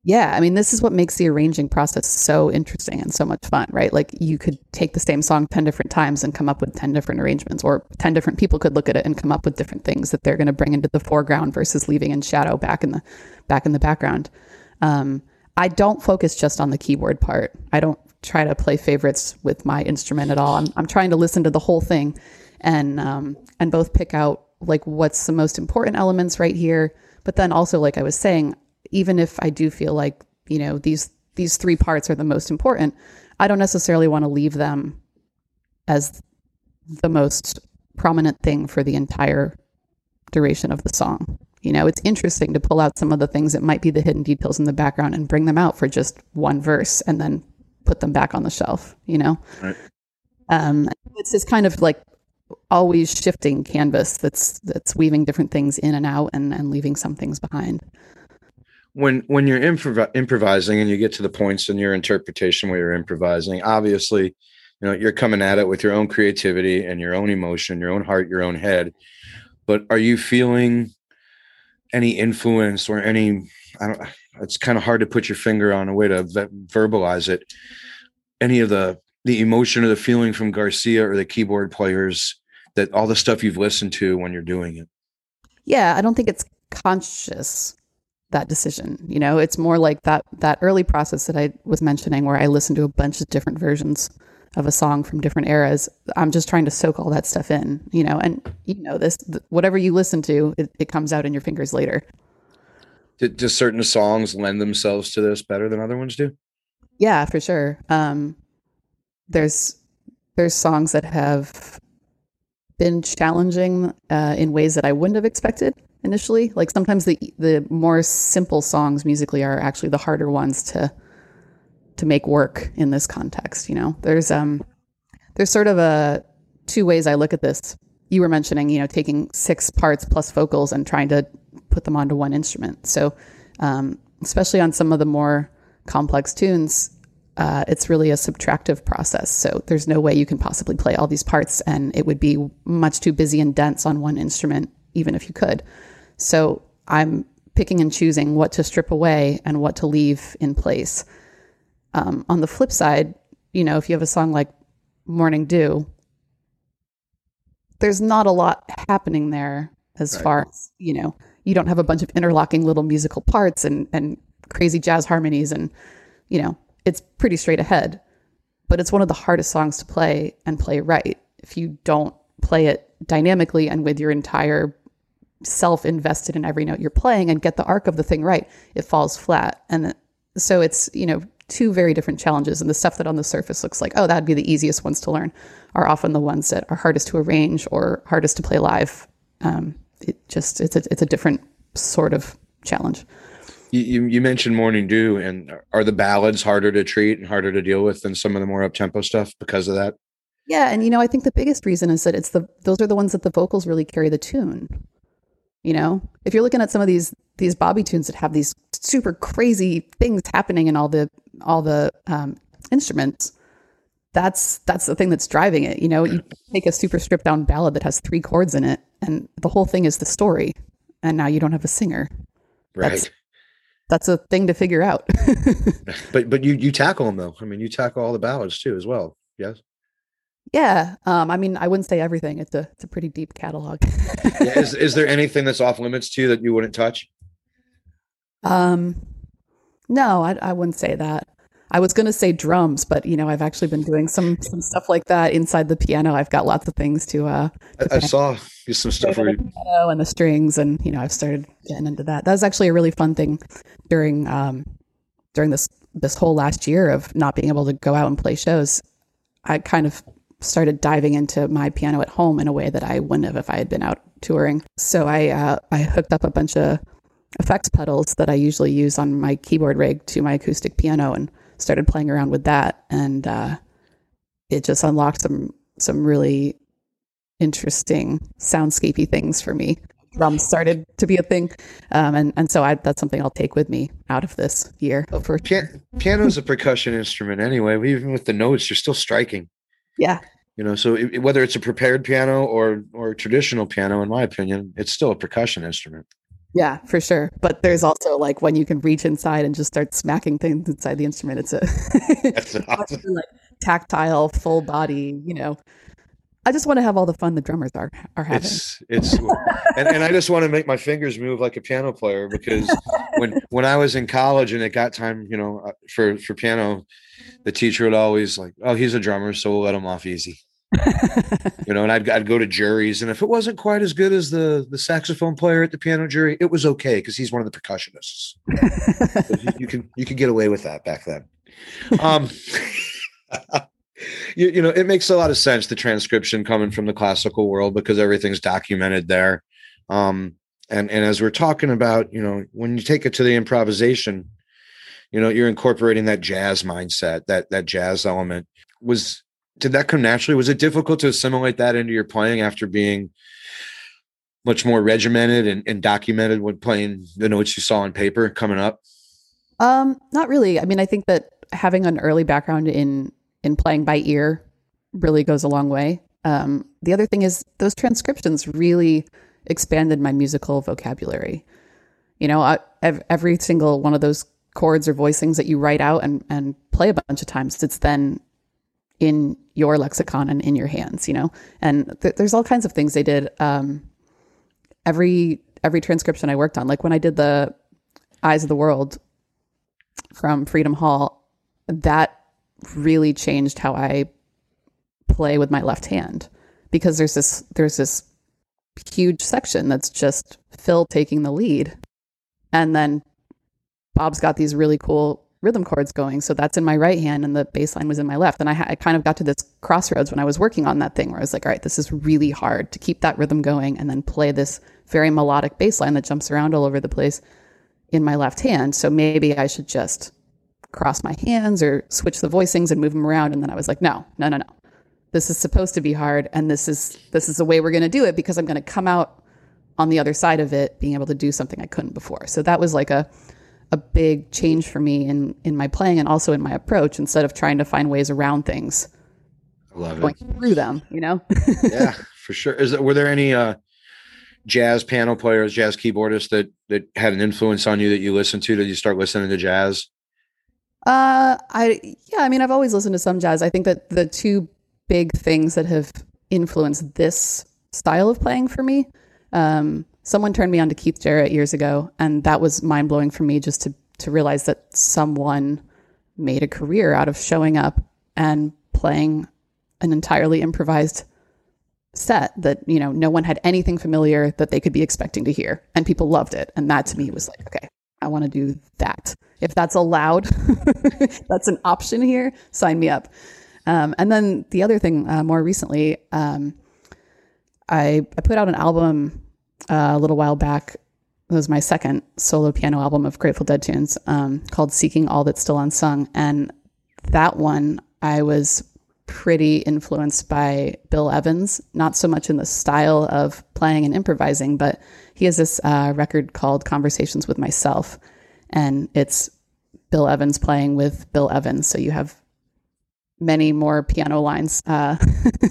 Yeah, I mean, this is what makes the arranging process so interesting and so much fun, right? Like you could take the same song 10 different times and come up with 10 different arrangements, or 10 different people could look at it and come up with different things that they're going to bring into the foreground versus leaving in shadow back in the back in the background. Um, I don't focus just on the keyboard part. I don't try to play favorites with my instrument at all. I'm I'm trying to listen to the whole thing, and um, and both pick out like what's the most important elements right here. But then also, like I was saying, even if I do feel like you know these these three parts are the most important, I don't necessarily want to leave them as the most prominent thing for the entire duration of the song. You know, it's interesting to pull out some of the things that might be the hidden details in the background and bring them out for just one verse and then put them back on the shelf, you know? Right. Um, it's this kind of like always shifting canvas that's that's weaving different things in and out and, and leaving some things behind. When when you're improv- improvising and you get to the points in your interpretation where you're improvising obviously you know you're coming at it with your own creativity and your own emotion your own heart your own head. But are you feeling any influence or any i don't it's kind of hard to put your finger on a way to ve- verbalize it. Any of the the emotion or the feeling from garcia or the keyboard players that all the stuff you've listened to when you're doing it? Yeah, I don't think it's conscious that decision. You know, it's more like that that early process that I was mentioning where I listened to a bunch of different versions of a song from different eras. I'm just trying to soak all that stuff in, you know, and you know this th- whatever you listen to, it, it comes out in your fingers later. do, do certain songs lend themselves to this better than other ones do Yeah, for sure. Um, there's there's songs that have been challenging uh, in ways that I wouldn't have expected initially. Like sometimes the the more simple songs musically are actually the harder ones to to make work in this context. You know, there's um there's sort of a two ways I look at this. You were mentioning, you know, taking six parts plus vocals and trying to put them onto one instrument. So, um, especially on some of the more complex tunes, uh, it's really a subtractive process. So there's no way you can possibly play all these parts, and it would be much too busy and dense on one instrument, even if you could. So I'm picking and choosing what to strip away and what to leave in place. Um, on the flip side, you know, if you have a song like Morning Dew, there's not a lot happening there as Right. far as, you know, you don't have a bunch of interlocking little musical parts and, and crazy jazz harmonies and, you know, it's pretty straight ahead. But it's one of the hardest songs to play and play right. If you don't play it dynamically and with your entire self invested in every note you're playing and get the arc of the thing right, it falls flat. And so it's, you know, two very different challenges. And the stuff that on the surface looks like, oh, that'd be the easiest ones to learn are often the ones that are hardest to arrange or hardest to play live. Um, it just, it's a, it's a different sort of challenge. You, you you mentioned Morning Dew, and are the ballads harder to treat and harder to deal with than some of the more up tempo stuff because of that? Yeah, and you know, I think the biggest reason is that it's the those are the ones that the vocals really carry the tune. You know, if you're looking at some of these these Bobby tunes that have these super crazy things happening in all the all the um, instruments, that's that's the thing that's driving it. You know, you take a super stripped down ballad that has three chords in it, and the whole thing is the story, and now you don't have a singer. Right. That's- That's a thing to figure out. but but you you tackle them though. I mean, you tackle all the ballads too as well. Yes. Yeah, um, I mean, I wouldn't say everything. It's a it's a pretty deep catalog. Yeah, is is there anything that's off limits to you that you wouldn't touch? Um, no, I, I wouldn't say that. I was going to say drums, but you know, I've actually been doing some some stuff like that inside the piano. I've got lots of things to uh, I, I saw some stuff where the you, piano and the strings, and you know, I've started getting into that. That was actually a really fun thing during um, during this this whole last year of not being able to go out and play shows. I kind of started diving into my piano at home in a way that I wouldn't have if I had been out touring. So I uh, I hooked up a bunch of effects pedals that I usually use on my keyboard rig to my acoustic piano and started playing around with that and uh, it just unlocked some some really interesting soundscapey things for me. Drums started to be a thing, um, and and so I, that's something I'll take with me out of this year. But for pian- piano's a percussion instrument anyway. Even with the notes, you're still striking. yeah, You know, so it, whether it's a prepared piano or or traditional piano, in my opinion, it's still a percussion instrument. yeah, for sure. But there's also like when you can reach inside and just start smacking things inside the instrument. It's a awesome. like tactile, full body, you know, I just want to have all the fun the drummers are are having. It's it's and, and I just want to make my fingers move like a piano player because when when I was in college and it got time, you know, uh, for for piano, the teacher would always like, "Oh, he's a drummer, so we'll let him off easy." you know, and I'd I'd go to juries, and if it wasn't quite as good as the the saxophone player at the piano jury, it was okay because he's one of the percussionists. you, you can you can get away with that back then. Um, you, you know, it makes a lot of sense the transcription coming from the classical world because everything's documented there. Um, and and as we're talking about, you know, when you take it to the improvisation, you know, you're incorporating that jazz mindset, that that jazz element. Was did that come naturally? Was it difficult to assimilate that into your playing after being much more regimented and, and documented when playing the notes you saw on paper coming up? Um, not really. I mean, I think that having an early background in in playing by ear really goes a long way. Um, the other thing is those transcriptions really expanded my musical vocabulary. You know, I, every single one of those chords or voicings that you write out and, and play a bunch of times, it's then in your lexicon and in your hands, you know? And th- there's all kinds of things they did. Um, every, every transcription I worked on, like when I did the Eyes of the World from Freedom Hall, that really changed how I play with my left hand because there's this there's this huge section that's just Phil taking the lead. And then Bob's got these really cool rhythm chords going. So that's in my right hand and the bass line was in my left. And I, I kind of got to this crossroads when I was working on that thing where I was like all right this is really hard to keep that rhythm going and then play this very melodic bass line that jumps around all over the place in my left hand. So maybe I should just cross my hands or switch the voicings and move them around. And then I was like, no, no, no, no. This is supposed to be hard, and this is this is the way we're going to do it because I'm going to come out on the other side of it, being able to do something I couldn't before. So that was like a a big change for me in in my playing and also in my approach. Instead of trying to find ways around things, I love going it. through them. You know. yeah, for sure. Is there, were there any uh, jazz piano players, jazz keyboardists that that had an influence on you that you listened to? Did you start listening to jazz? Uh, I yeah, I mean, I've always listened to some jazz. I think that the two big things that have influenced this style of playing for me. Um, someone turned me on to Keith Jarrett years ago, and that was mind blowing for me just to to realize that someone made a career out of showing up and playing an entirely improvised set that you know no one had anything familiar that they could be expecting to hear and people loved it and that to me was like okay I want to do that. If that's allowed, that's an option here, sign me up. Um, and then the other thing, uh, more recently, um, I, I put out an album uh, a little while back. It was my second solo piano album of Grateful Dead tunes um, called Seeking All That's Still Unsung. And that one, I was pretty influenced by Bill Evans, not so much in the style of playing and improvising, but he has this uh, record called Conversations with Myself, and it's Bill Evans playing with Bill Evans. So you have many more piano lines uh,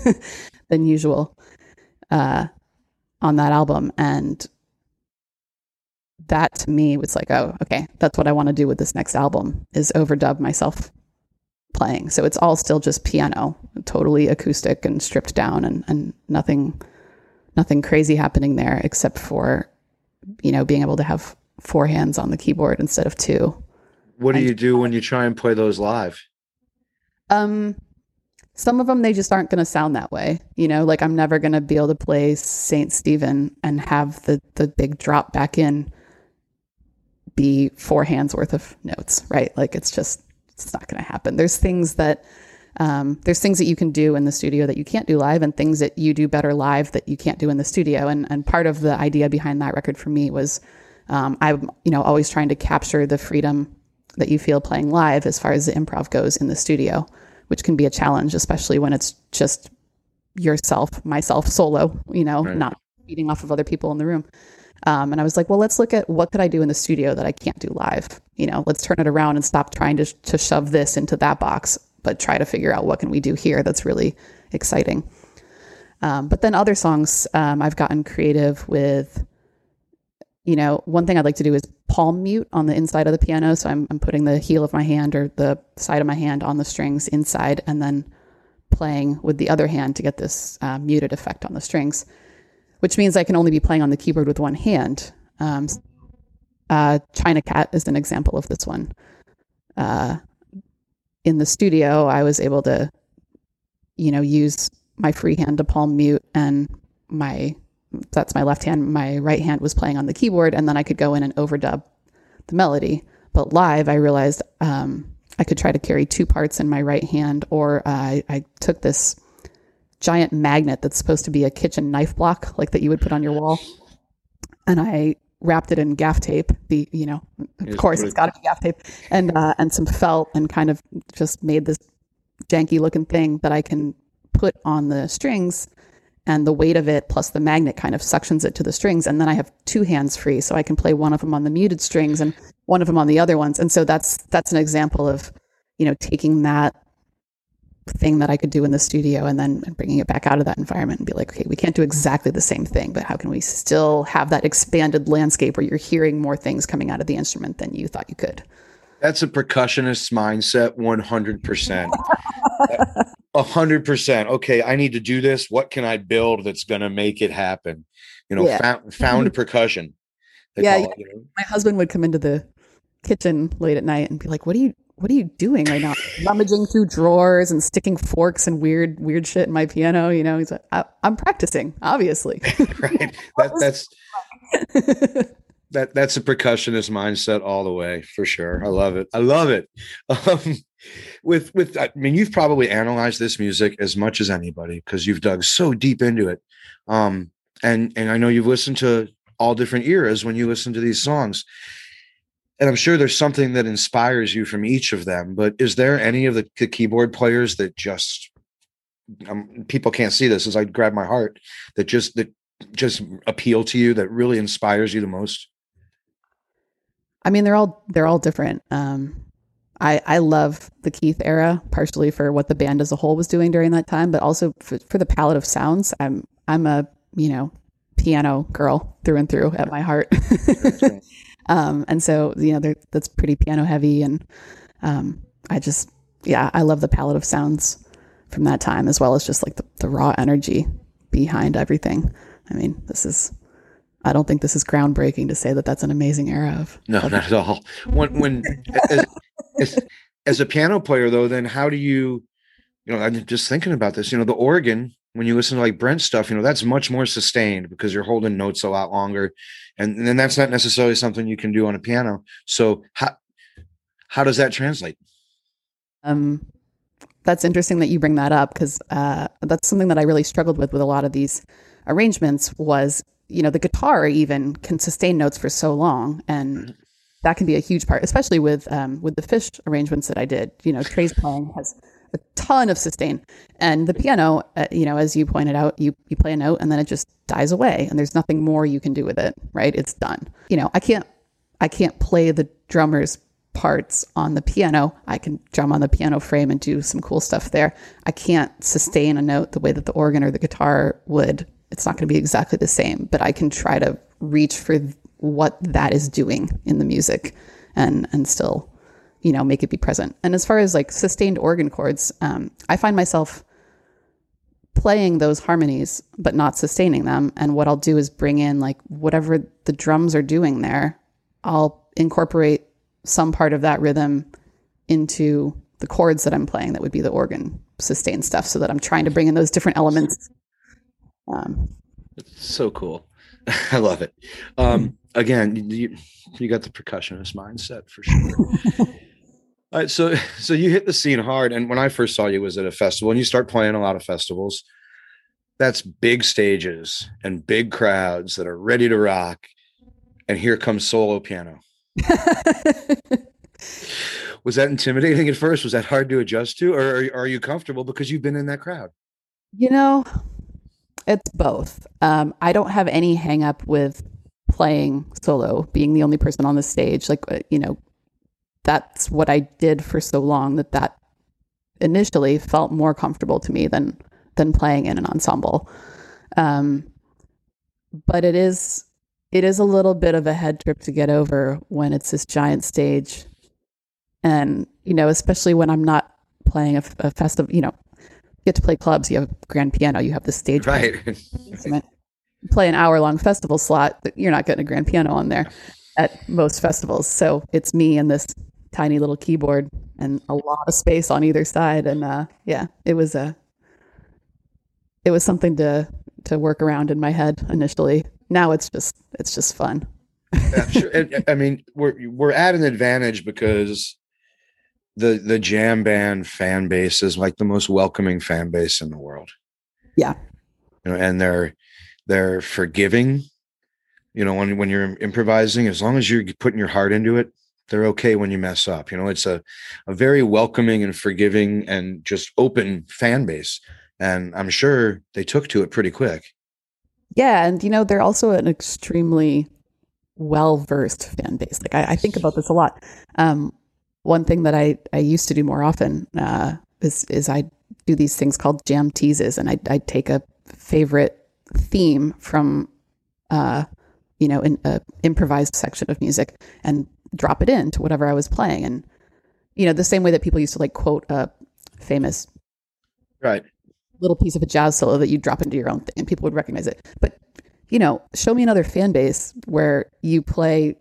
than usual uh, on that album, and that to me was like, oh, okay, that's what I want to do with this next album is overdub myself playing. So it's all still just piano, totally acoustic and stripped down and, and nothing nothing crazy happening there except for, you know, being able to have four hands on the keyboard instead of two. What do you do when you try and play those live? Um some of them they just aren't going to sound that way you know like i'm never going to be able to play saint stephen and have the the big drop back in be four hands worth of notes right like it's just it's not going to happen. There's things that um, there's things that you can do in the studio that you can't do live, and things that you do better live that you can't do in the studio. And and part of the idea behind that record for me was um, I'm you know always trying to capture the freedom that you feel playing live as far as the improv goes in the studio, which can be a challenge, especially when it's just yourself, myself, solo. You know, right. not feeding off of other people in the room. Um, and I was like, well, let's look at what could I do in the studio that I can't do live. You know, let's turn it around and stop trying to to shove this into that box, but try to figure out what can we do here that's really exciting. Um, but then other songs, um, I've gotten creative with. You know, one thing I'd like to do is palm mute on the inside of the piano. So I'm, I'm putting the heel of my hand or the side of my hand on the strings inside and then playing with the other hand to get this uh, muted effect on the strings, which means I can only be playing on the keyboard with one hand. Um, uh, China Cat is an example of this one. Uh, in the studio, I was able to, you know, use my free hand to palm mute and my that's my left hand. My right hand was playing on the keyboard, and then I could go in and overdub the melody. But live, I realized um, I could try to carry two parts in my right hand, or uh, I, I took this giant magnet that's supposed to be a kitchen knife block, like that you would put on your wall, and I wrapped it in gaff tape. The you know, of It's course, pretty- it's got to be gaff tape, and uh, and some felt, and kind of just made this janky looking thing that I can put on the strings. And the weight of it plus the magnet kind of suctions it to the strings. And then I have two hands free. So I can play one of them on the muted strings and one of them on the other ones. And so that's that's an example of, you know, taking that thing that I could do in the studio and then bringing it back out of that environment and be like, okay, we can't do exactly the same thing, but how can we still have that expanded landscape where you're hearing more things coming out of the instrument than you thought you could? That's a percussionist's mindset, one hundred percent. A hundred percent. Okay, I need to do this. What can I build that's going to make it happen? You know, Yeah. found, found percussion. Yeah, it, you know? My husband would come into the kitchen late at night and be like, "What are you what are you doing right now? Rummaging through drawers and sticking forks and weird weird shit in my piano." You know, he's like, I, "I'm practicing, obviously." right. That, that's that that's a percussionist mindset all the way for sure. I love it. I love it. Um, with with I mean, you've probably analyzed this music as much as anybody because you've dug so deep into it. Um, and and I know you've listened to all different eras when you listen to these songs. And I'm sure there's something that inspires you from each of them. But is there any of the, the keyboard players that just um, people can't see this as I grab my heart that just that just appeal to you that really inspires you the most? I mean, they're all they're all different. Um, I I love the Keith era, partially for what the band as a whole was doing during that time, but also for, for the palette of sounds. I'm I'm a you know piano girl through and through at my heart. um, and so you know that's pretty piano heavy, and um, I just yeah I love the palette of sounds from that time as well as just like the, the raw energy behind everything. I mean, this is I don't think this is groundbreaking to say that that's an amazing era of No, not at all. When when as, as, as a piano player though, then how do you you know, I'm just thinking about this, you know, the organ when you listen to like Brent stuff, you know, that's much more sustained because you're holding notes a lot longer. And, and then that's not necessarily something you can do on a piano. So how how does that translate? Um, that's interesting that you bring that up because uh, that's something that I really struggled with with a lot of these arrangements. Was you know the guitar even can sustain notes for so long, and that can be a huge part, especially with um, with the Phish arrangements that I did. You know, Trey's playing has a ton of sustain, and the piano, uh, you know, as you pointed out, you you play a note and then it just dies away, and there's nothing more you can do with it. Right? It's done. You know, I can't I can't play the drummer's parts on the piano. I can drum on the piano frame and do some cool stuff there. I can't sustain a note the way that the organ or the guitar would. It's not going to be exactly the same, but I can try to reach for what that is doing in the music and and still, you know, make it be present. And as far as like sustained organ chords, um, I find myself playing those harmonies but not sustaining them and what I'll do is bring in like whatever the drums are doing there I'll incorporate some part of that rhythm into the chords that I'm playing that would be the organ sustained stuff so that I'm trying to bring in those different elements um, it's So cool. I love it. Um, again, you, you got the percussionist mindset for sure. All right, so so you hit the scene hard, and when I first saw you was at a festival, and you start playing a lot of festivals. That's big stages and big crowds that are ready to rock, and here comes solo piano. Was that intimidating at first? Was that hard to adjust to, or are, are you comfortable because you've been in that crowd? You know, it's both. Um, I don't have any hang up with playing solo, being the only person on the stage. Like, uh, you know, that's what I did for so long that that initially felt more comfortable to me than than playing in an ensemble. Um, but it is it is a little bit of a head trip to get over when it's this giant stage, and you know, especially when I'm not playing a, a festival. You know, get to play clubs, you have a grand piano, you have the stage Right. instrument. Play an hour long festival slot, but you're not getting a grand piano on there at most festivals. So it's me and this tiny little keyboard and a lot of space on either side. And uh, yeah, it was a it was something to to work around in my head initially. Now it's just it's just fun. Sure, I mean, we're we're at an advantage because the the jam band fan base is like the most welcoming fan base in the world. Yeah. You know, and they're they're forgiving. You know, when when you're improvising, as long as you're putting your heart into it, they're okay when you mess up. You know, it's a a very welcoming and forgiving and just open fan base. And I'm sure they took to it pretty quick. Yeah, and you know they're also an extremely well versed fan base. Like I, I think about this a lot. Um, one thing that I I used to do more often uh, is is I do these things called jam teases, and I I take a favorite theme from uh, you know an improvised section of music and drop it into whatever I was playing, and you know the same way that people used to like quote a famous Right. little piece of a jazz solo that you drop into your own thing and people would recognize it. But, you know, show me another fan base where you play,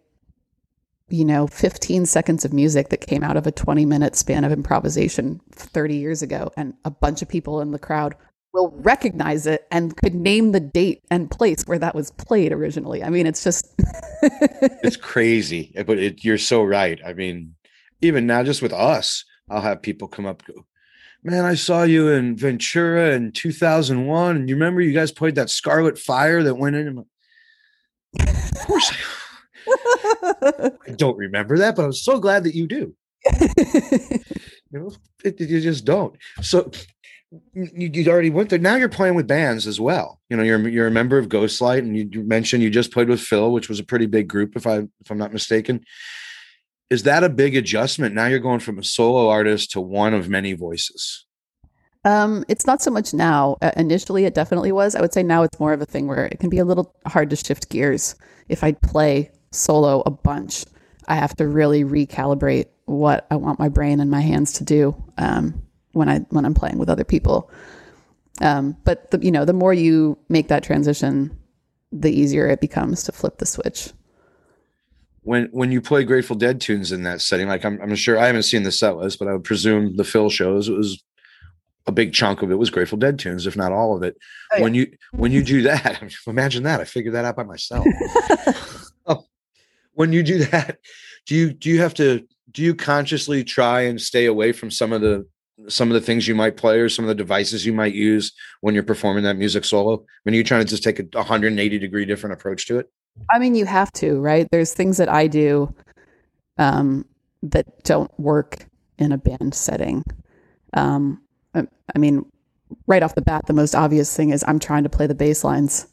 you know, 15 seconds of music that came out of a 20 minute span of improvisation 30 years ago and a bunch of people in the crowd will recognize it and could name the date and place where that was played originally. I mean, it's just it's crazy but it, you're so right i mean even now just with us i'll have people come up go man i saw you in ventura in 2001 and you remember you guys played that scarlet fire that went in of course I, don't remember that but i'm so glad that you do you know it- you just don't so you, you already went there now you're playing with bands as well you know you're you're a member of Ghost Light and you, you mentioned you just played with phil which was a pretty big group if i if i'm not mistaken is that a big adjustment now you're going from a solo artist to one of many voices Um, it's not so much now. Uh, initially, it definitely was. I would say now it's more of a thing where it can be a little hard to shift gears. If I play solo a bunch, I have to really recalibrate what I want my brain and my hands to do um, when I when I'm playing with other people. Um, but the, you know, the more you make that transition, the easier it becomes to flip the switch. when when you play grateful dead tunes in that setting like i'm, I'm sure i haven't seen the set list but i would presume the phil shows it was a big chunk of it was grateful dead tunes if not all of it Oh, yeah. when you when you do that imagine that i figured that out by myself when you do that do you do you have to do you consciously try and stay away from some of the some of the things you might play or some of the devices you might use when you're performing that music solo when you're trying to just take a 180 degree different approach to it I mean, you have to, right? There's things that I do um, that don't work in a band setting. Um, I, I mean, right off the bat, the most obvious thing is I'm trying to play the bass lines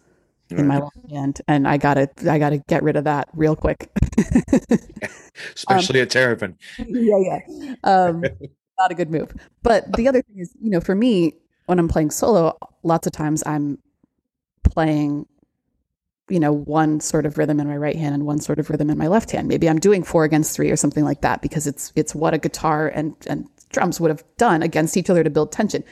in my left hand, and I gotta, I gotta get rid of that real quick. especially a terrapin yeah, yeah. Um, not a good move. But the other thing is, you know, for me, when I'm playing solo, lots of times I'm playing, you know, one sort of rhythm in my right hand and one sort of rhythm in my left hand. Maybe I'm doing four against three or something like that because it's it's what a guitar and and drums would have done against each other to build tension.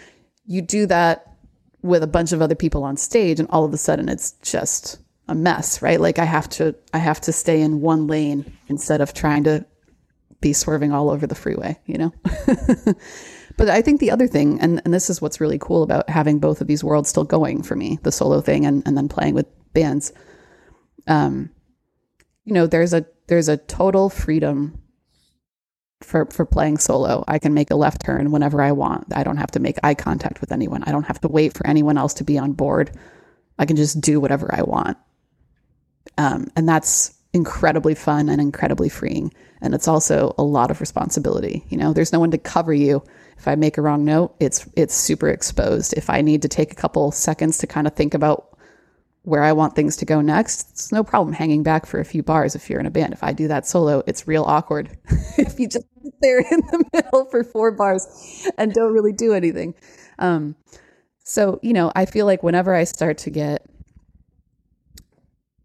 You do that with a bunch of other people on stage, and all of a sudden it's just a mess, right? Like I have to I have to stay in one lane instead of trying to be swerving all over the freeway, you know? but I think the other thing, and, and this is what's really cool about having both of these worlds still going for me, the solo thing and, and then playing with bands. Um, you know, there's a there's a total freedom for for playing solo. I can make a left turn whenever I want. I don't have to make eye contact with anyone. I don't have to wait for anyone else to be on board. I can just do whatever I want. Um, and that's incredibly fun and incredibly freeing. And it's also a lot of responsibility. You know, there's no one to cover you. If I make a wrong note, it's it's super exposed. If I need to take a couple seconds to kind of think about where I want things to go next, it's no problem hanging back for a few bars if you're in a band. If I do that solo, it's real awkward. if you just sit there in the middle for four bars and don't really do anything. Um, so, you know, I feel like whenever I start to get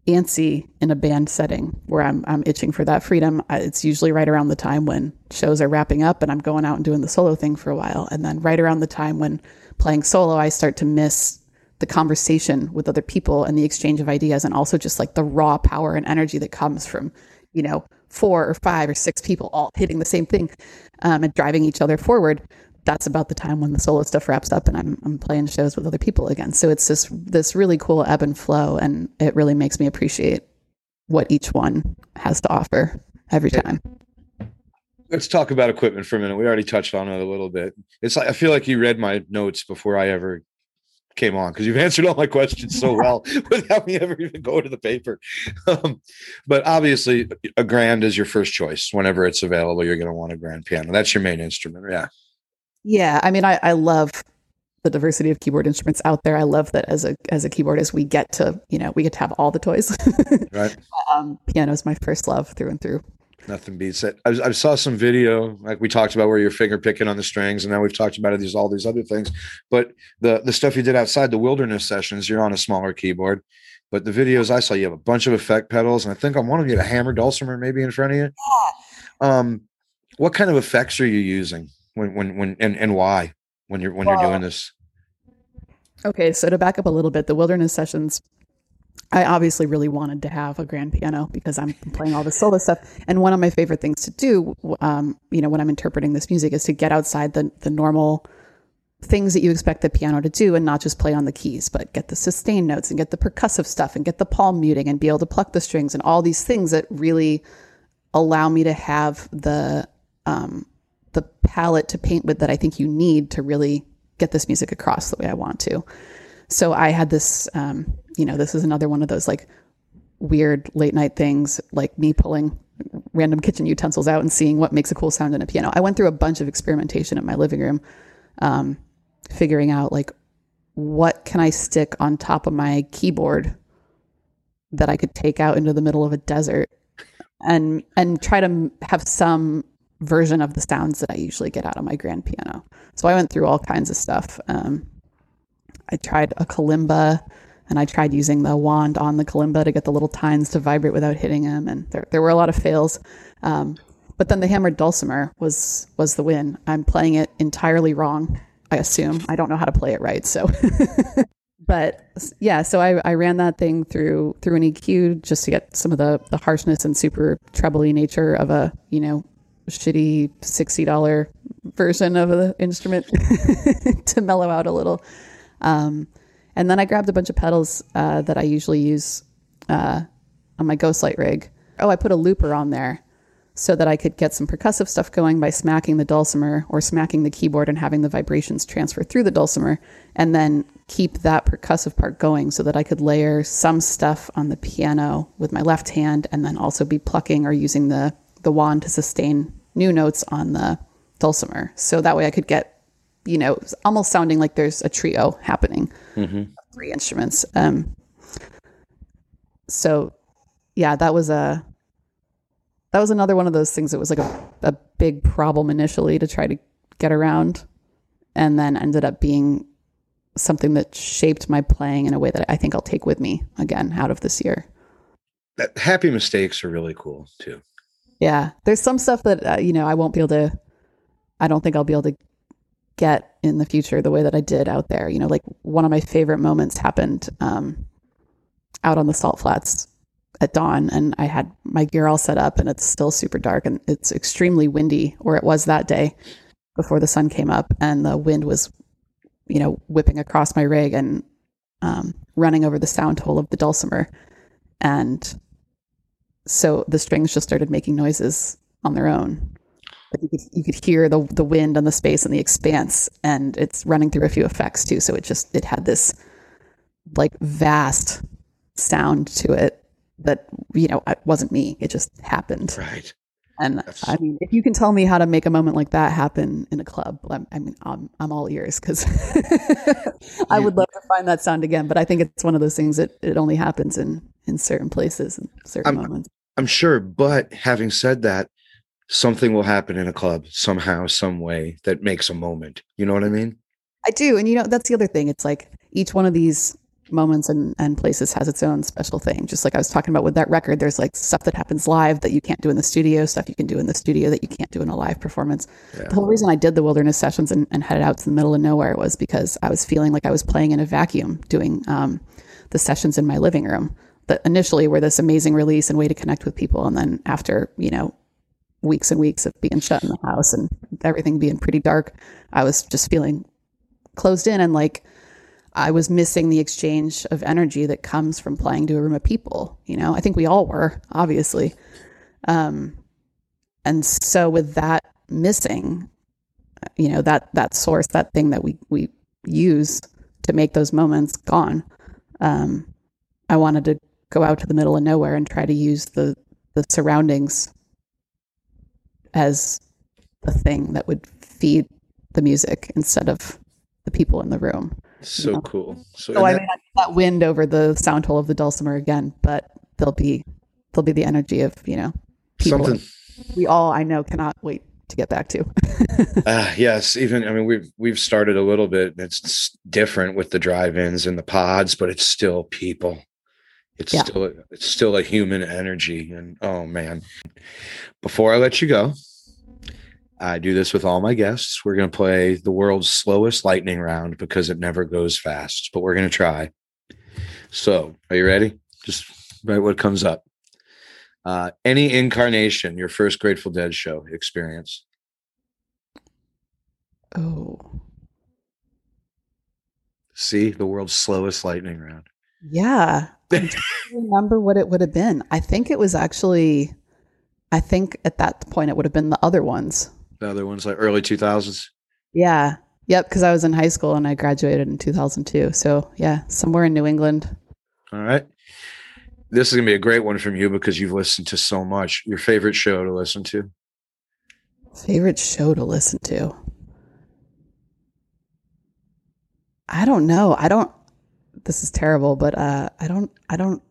antsy in a band setting where I'm I'm itching for that freedom, it's usually right around the time when shows are wrapping up and I'm going out and doing the solo thing for a while, and then right around the time when playing solo, I start to miss the conversation with other people and the exchange of ideas, and also just like the raw power and energy that comes from, you know, four or five or six people all hitting the same thing um, and driving each other forward. That's about the time when the solo stuff wraps up and I'm, I'm playing shows with other people again. So it's this this really cool ebb and flow, and it really makes me appreciate what each one has to offer every time. Let's talk about equipment for a minute. We already touched on it a little bit. It's like I feel like you read my notes before I ever came on because you've answered all my questions so well without me ever even going to the paper. Um, but obviously, a grand is your first choice. Whenever it's available, you're going to want a grand piano. That's your main instrument. Yeah. Yeah, I mean, I, I love the diversity of keyboard instruments out there. I love that as a as a keyboardist, we get to you know we get to have all the toys. Right. um, piano is my first love through and through. Nothing beats it. I, I saw some video, like we talked about, where you're finger picking on the strings, and now we've talked about it. These all these other things, but the the stuff you did outside the wilderness sessions, you're on a smaller keyboard. But the videos I saw, you have a bunch of effect pedals, and I think on one of you, had a hammer dulcimer maybe in front of you. Yeah. Um, what kind of effects are you using when when when and, and why when you're when you're doing this? Okay, so to back up a little bit, the wilderness sessions, I obviously really wanted to have a grand piano because I'm playing all the solo stuff. And one of my favorite things to do, um, you know, when I'm interpreting this music is to get outside the, the normal things that you expect the piano to do and not just play on the keys, but get the sustain notes and get the percussive stuff and get the palm muting and be able to pluck the strings and all these things that really allow me to have the um, the palette to paint with that I think you need to really get this music across the way I want to. So I had this, um, you know, this is another one of those like weird late night things, like me pulling random kitchen utensils out and seeing what makes a cool sound in a piano. I went through a bunch of experimentation in my living room, um, figuring out like what can I stick on top of my keyboard that I could take out into the middle of a desert and and try to have some version of the sounds that I usually get out of my grand piano. So I went through all kinds of stuff. Um, I tried a kalimba, and I tried using the wand on the kalimba to get the little tines to vibrate without hitting them, and there there were a lot of fails. Um, but then the hammered dulcimer was was the win. I'm playing it entirely wrong. I assume I don't know how to play it right, so. but yeah, so I, I ran that thing through through an EQ just to get some of the the harshness and super trebly nature of a you know shitty sixty dollar version of the instrument to mellow out a little. Um, and then I grabbed a bunch of pedals uh, that I usually use uh, on my Ghost Light rig. Oh, I put a looper on there so that I could get some percussive stuff going by smacking the dulcimer or smacking the keyboard and having the vibrations transfer through the dulcimer, and then keep that percussive part going so that I could layer some stuff on the piano with my left hand and then also be plucking or using the, the wand to sustain new notes on the dulcimer. So that way I could get, you know, almost sounding like there's a trio happening, of three instruments. Um, so yeah, that was a that was another one of those things that was like a, a big problem initially to try to get around and then ended up being something that shaped my playing in a way that I think I'll take with me again out of this year. That happy mistakes are really cool too. Yeah, there's some stuff that uh, you know I won't be able to. I don't think I'll be able to get in the future the way that I did out there. You know, like one of my favorite moments happened um, out on the salt flats at dawn, and I had my gear all set up, and it's still super dark, and it's extremely windy, or it was that day before the sun came up, and the wind was, you know, whipping across my rig and um, running over the sound hole of the dulcimer, and so the strings just started making noises on their own. Like you could you could hear the the wind and the space and the expanse, and it's running through a few effects too. So it just it had this like vast sound to it that you know it wasn't me. It just happened. Right. And That's- I mean, if you can tell me how to make a moment like that happen in a club, I'm, I mean, I'm, I'm all ears because I would love to find that sound again. But I think it's one of those things that it only happens in in certain places and certain I'm- moments. I'm sure, but having said that, something will happen in a club somehow, some way that makes a moment. You know what I mean? I do, and you know that's the other thing. It's like each one of these moments and, and places has its own special thing. Just like I was talking about with that record, there's like stuff that happens live that you can't do in the studio, stuff you can do in the studio that you can't do in a live performance. Yeah. The whole reason I did the wilderness sessions and, and headed out to the middle of nowhere was because I was feeling like I was playing in a vacuum doing um, the sessions in my living room that initially were this amazing release and way to connect with people. And then after, you know, weeks and weeks of being shut in the house and everything being pretty dark, I was just feeling closed in and like I was missing the exchange of energy that comes from playing to a room of people. You know, I think we all were, obviously. Um, and so with that missing, you know, that that source, that thing that we we use to make those moments gone, um, I wanted to go out to the middle of nowhere and try to use the the surroundings as the thing that would feed the music instead of the people in the room. So Yeah. cool. So, So I that- may that wind over the sound hole of the dulcimer again, but there'll be there'll be the energy of you know people something. we all I know cannot wait to get back to. Uh, yes, even I mean we've we've started a little bit. It's different with the drive-ins and the pods, but it's still people. It's Yeah. still it's still a human energy, and oh man! Before I let you go, I do this with all my guests. We're going to play the world's slowest lightning round because it never goes fast, but we're going to try. So, are you ready? Just write what comes up. Uh, any incarnation, your first Grateful Dead show experience. oh See the world's slowest lightning round. yeah, I'm trying to remember what it would have been. I think it was actually. I think at that point it would have been the other ones. The other ones like early two thousands. Yeah. Yep. Because I was in high school and I graduated in 2002. So yeah, somewhere in New England. All right. This is gonna be a great one from you because you've listened to so much. Your favorite show to listen to? Favorite show to listen to? I don't know. I don't. This is terrible, but uh, I don't. I don't.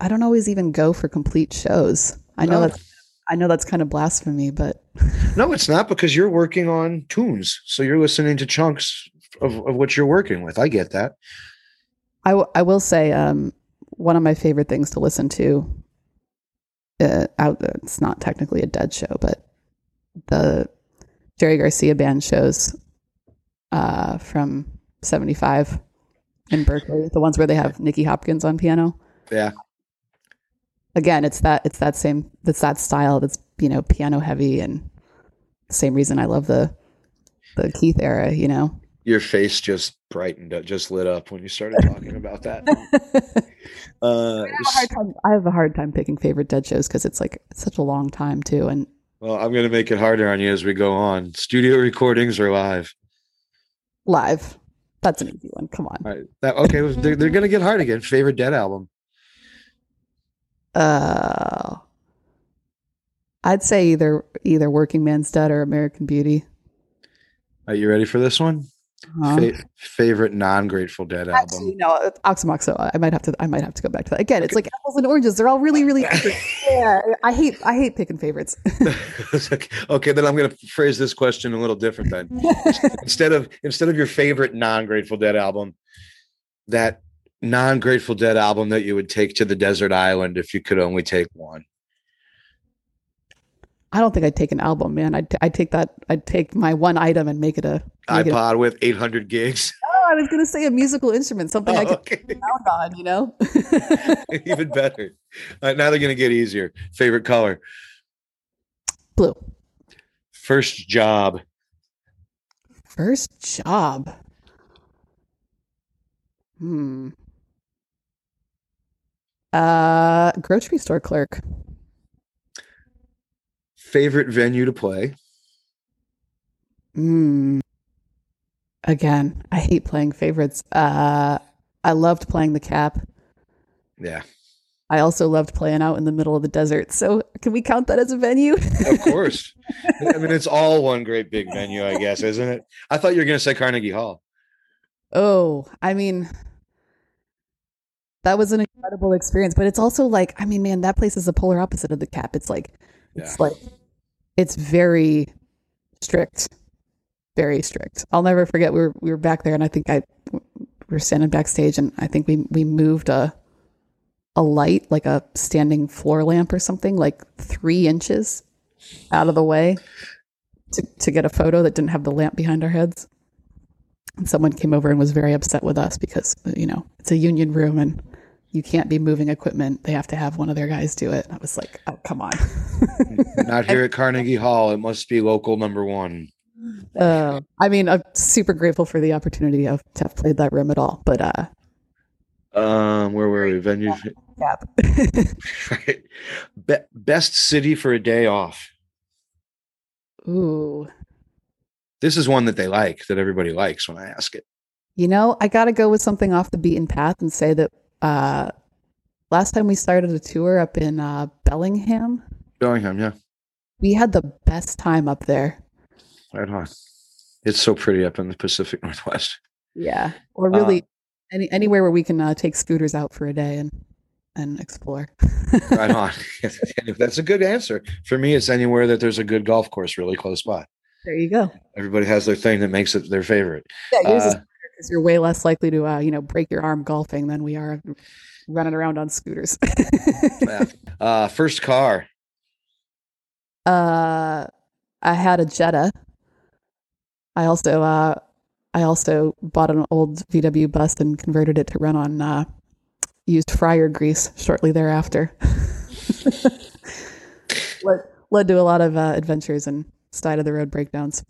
I don't always even go for complete shows. I know No. that's. I know that's kind of blasphemy, but No, it's not because you're working on tunes. So you're listening to chunks of, of what you're working with. I get that. I, w- I will say um, one of my favorite things to listen to. Uh, out, it's not technically a dead show, but the Jerry Garcia band shows uh, from '75 in Berkeley, the ones where they have Nicky Hopkins on piano. Yeah. Again, it's that it's that same it's that style that's you know piano heavy and same reason I love the the Keith era. You know, Your face just brightened up, just lit up when you started talking about that. Uh, I have a hard time, I have a hard time picking favorite dead shows because it's like it's such a long time too, and well, I'm going to make it harder on you as we go on. Studio recordings or live? live. That's an easy one. Come on. All right. That, okay. They're, they're going to get hard again. Favorite Dead album? Uh, I'd say either either Workingman's Dead or American Beauty. Are you ready for this one? Uh, Fa- favorite non-Grateful Dead album? actually, no, it's Oxymoxo. I might have to. I might have to go back to that again. It's like apples and oranges. They're all really, really. yeah, I hate. I hate picking favorites. okay, then I'm going to phrase this question a little different. Then instead of instead of your favorite non-Grateful Dead album, that non-Grateful Dead album that you would take to the desert island if you could only take one. I don't think I'd take an album, man. I'd, I'd take that. I'd take my one item and make it a. Make it a iPod with 800 gigs. oh, I was gonna say a musical instrument, something I Oh, could okay. sound on. You know. Even better. Right, now they're going to get easier. Favorite color? Blue. First job. First job. Hmm. Uh, grocery store clerk. Favorite venue to play? Hmm. Again, I hate playing favorites. Uh, I loved playing the cap. Yeah, I also loved playing out in the middle of the desert. So, can we count that as a venue? of course. I mean, it's all one great big venue, I guess, isn't it? I thought you were going to say Carnegie Hall. Oh, I mean, that was an incredible experience. But it's also like, I mean, man, that place is the polar opposite of the cap. It's like, it's like, it's very strict, very strict. I'll never forget. We were we were back there, and I think I we we were standing backstage, and I think we we moved a a light, like a standing floor lamp or something, like three inches out of the way to to get a photo that didn't have the lamp behind our heads. And someone came over and was very upset with us because you know it's a union room and you can't be moving equipment. They have to have one of their guys do it. I was like, oh come on. Not here at Carnegie Hall. It must be local number one. Uh, I mean, I'm super grateful for the opportunity of to have played that room at all. But uh, Um, where were we? Venue. yeah, Right. Be- best city for a day off. ooh, This is one that they like, that everybody likes when I ask it. you know, I got to go with something off the beaten path and say that uh, last time we started a tour up in uh, Bellingham, Bellingham, yeah. we had the best time up there. Right on. It's so pretty up in the Pacific Northwest. Yeah, or really any anywhere where we can uh, take scooters out for a day and and explore. Right on. That's a good answer. For me, it's anywhere that there's a good golf course really close by. there you go. Everybody has their thing that makes it their favorite. Yeah, yours is Uh, because you're way less likely to uh, you know break your arm golfing than we are running around on scooters. Uh, first car. uh, I had a Jetta. I also uh, I also bought an old VW bus and converted it to run on uh, used fryer grease shortly thereafter. led, led to a lot of uh, adventures and side of the road breakdowns.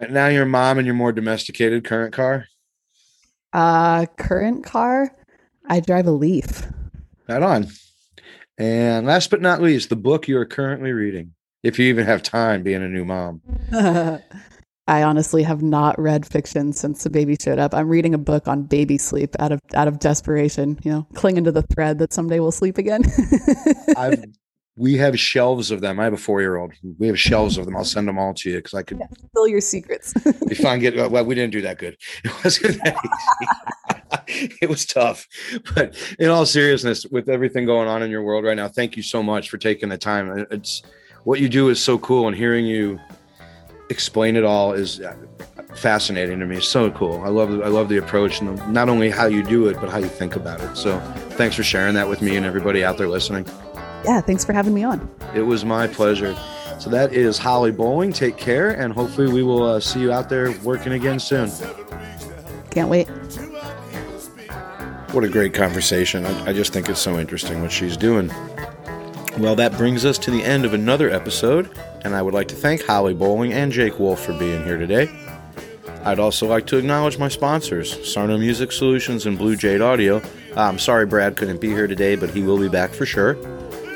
Now your mom and your more domesticated current car. Uh, current car, I drive a Leaf. Right on. And last but not least, the book you are currently reading. If you even have time being a new mom. I honestly have not read fiction since the baby showed up. I'm reading a book on baby sleep out of out of desperation, you know, clinging to the thread that someday we'll sleep again. I've we have shelves of them. I have a four year old. We have shelves of them. I'll send them all to you because I could Spill your secrets. if I get well, we didn't do that good. It wasn't that easy. it was tough. But in all seriousness, with everything going on in your world right now, thank you so much for taking the time. It's what you do is so cool, and hearing you explain it all is uh, fascinating to me. So cool. I love I love the approach and not only how you do it, but how you think about it. So thanks for sharing that with me and everybody out there listening. Yeah, thanks for having me on. It was my pleasure. So that is Holly Bowling. Take care, and hopefully we will uh, see you out there working again soon. Can't wait. What a great conversation. I, I just think it's so interesting what she's doing. Well, that brings us to the end of another episode, and I would like to thank Holly Bowling and Jake Wolf for being here today. I'd also like to acknowledge my sponsors, Sarno Music Solutions and Blue Jade Audio. Uh, I'm sorry Brad couldn't be here today, but he will be back for sure.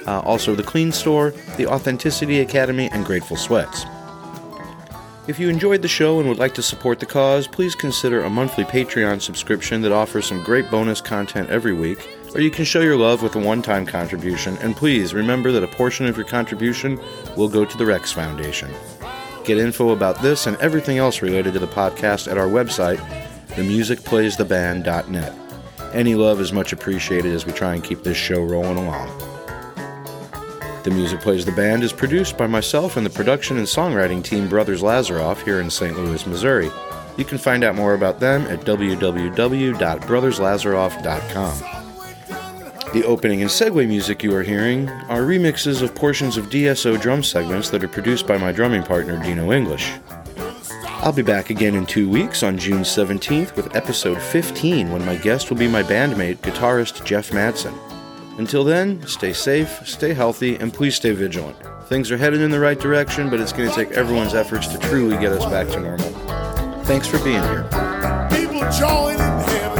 Uh, also, The Clean Store, The Authenticity Academy, and Grateful Sweats. If you enjoyed the show and would like to support the cause, please consider a monthly Patreon subscription that offers some great bonus content every week, or you can show your love with a one time contribution, and please remember that a portion of your contribution will go to the Rex Foundation. Get info about this and everything else related to the podcast at our website, themusicplaystheband.net. Any love is much appreciated as we try and keep this show rolling along. The Music Plays the Band is produced by myself and the production and songwriting team Brothers Lazaroff here in St. Louis, Missouri. You can find out more about them at www.brotherslazaroff.com. The opening and segue music you are hearing are remixes of portions of DSO drum segments that are produced by my drumming partner Dino English. I'll be back again in two weeks on June 17th with episode 15 when my guest will be my bandmate, guitarist Jeff Mattson. Until then, stay safe, stay healthy, and please stay vigilant. Things are headed in the right direction, but it's going to take everyone's efforts to truly get us back to normal. Thanks for being here. People join in hand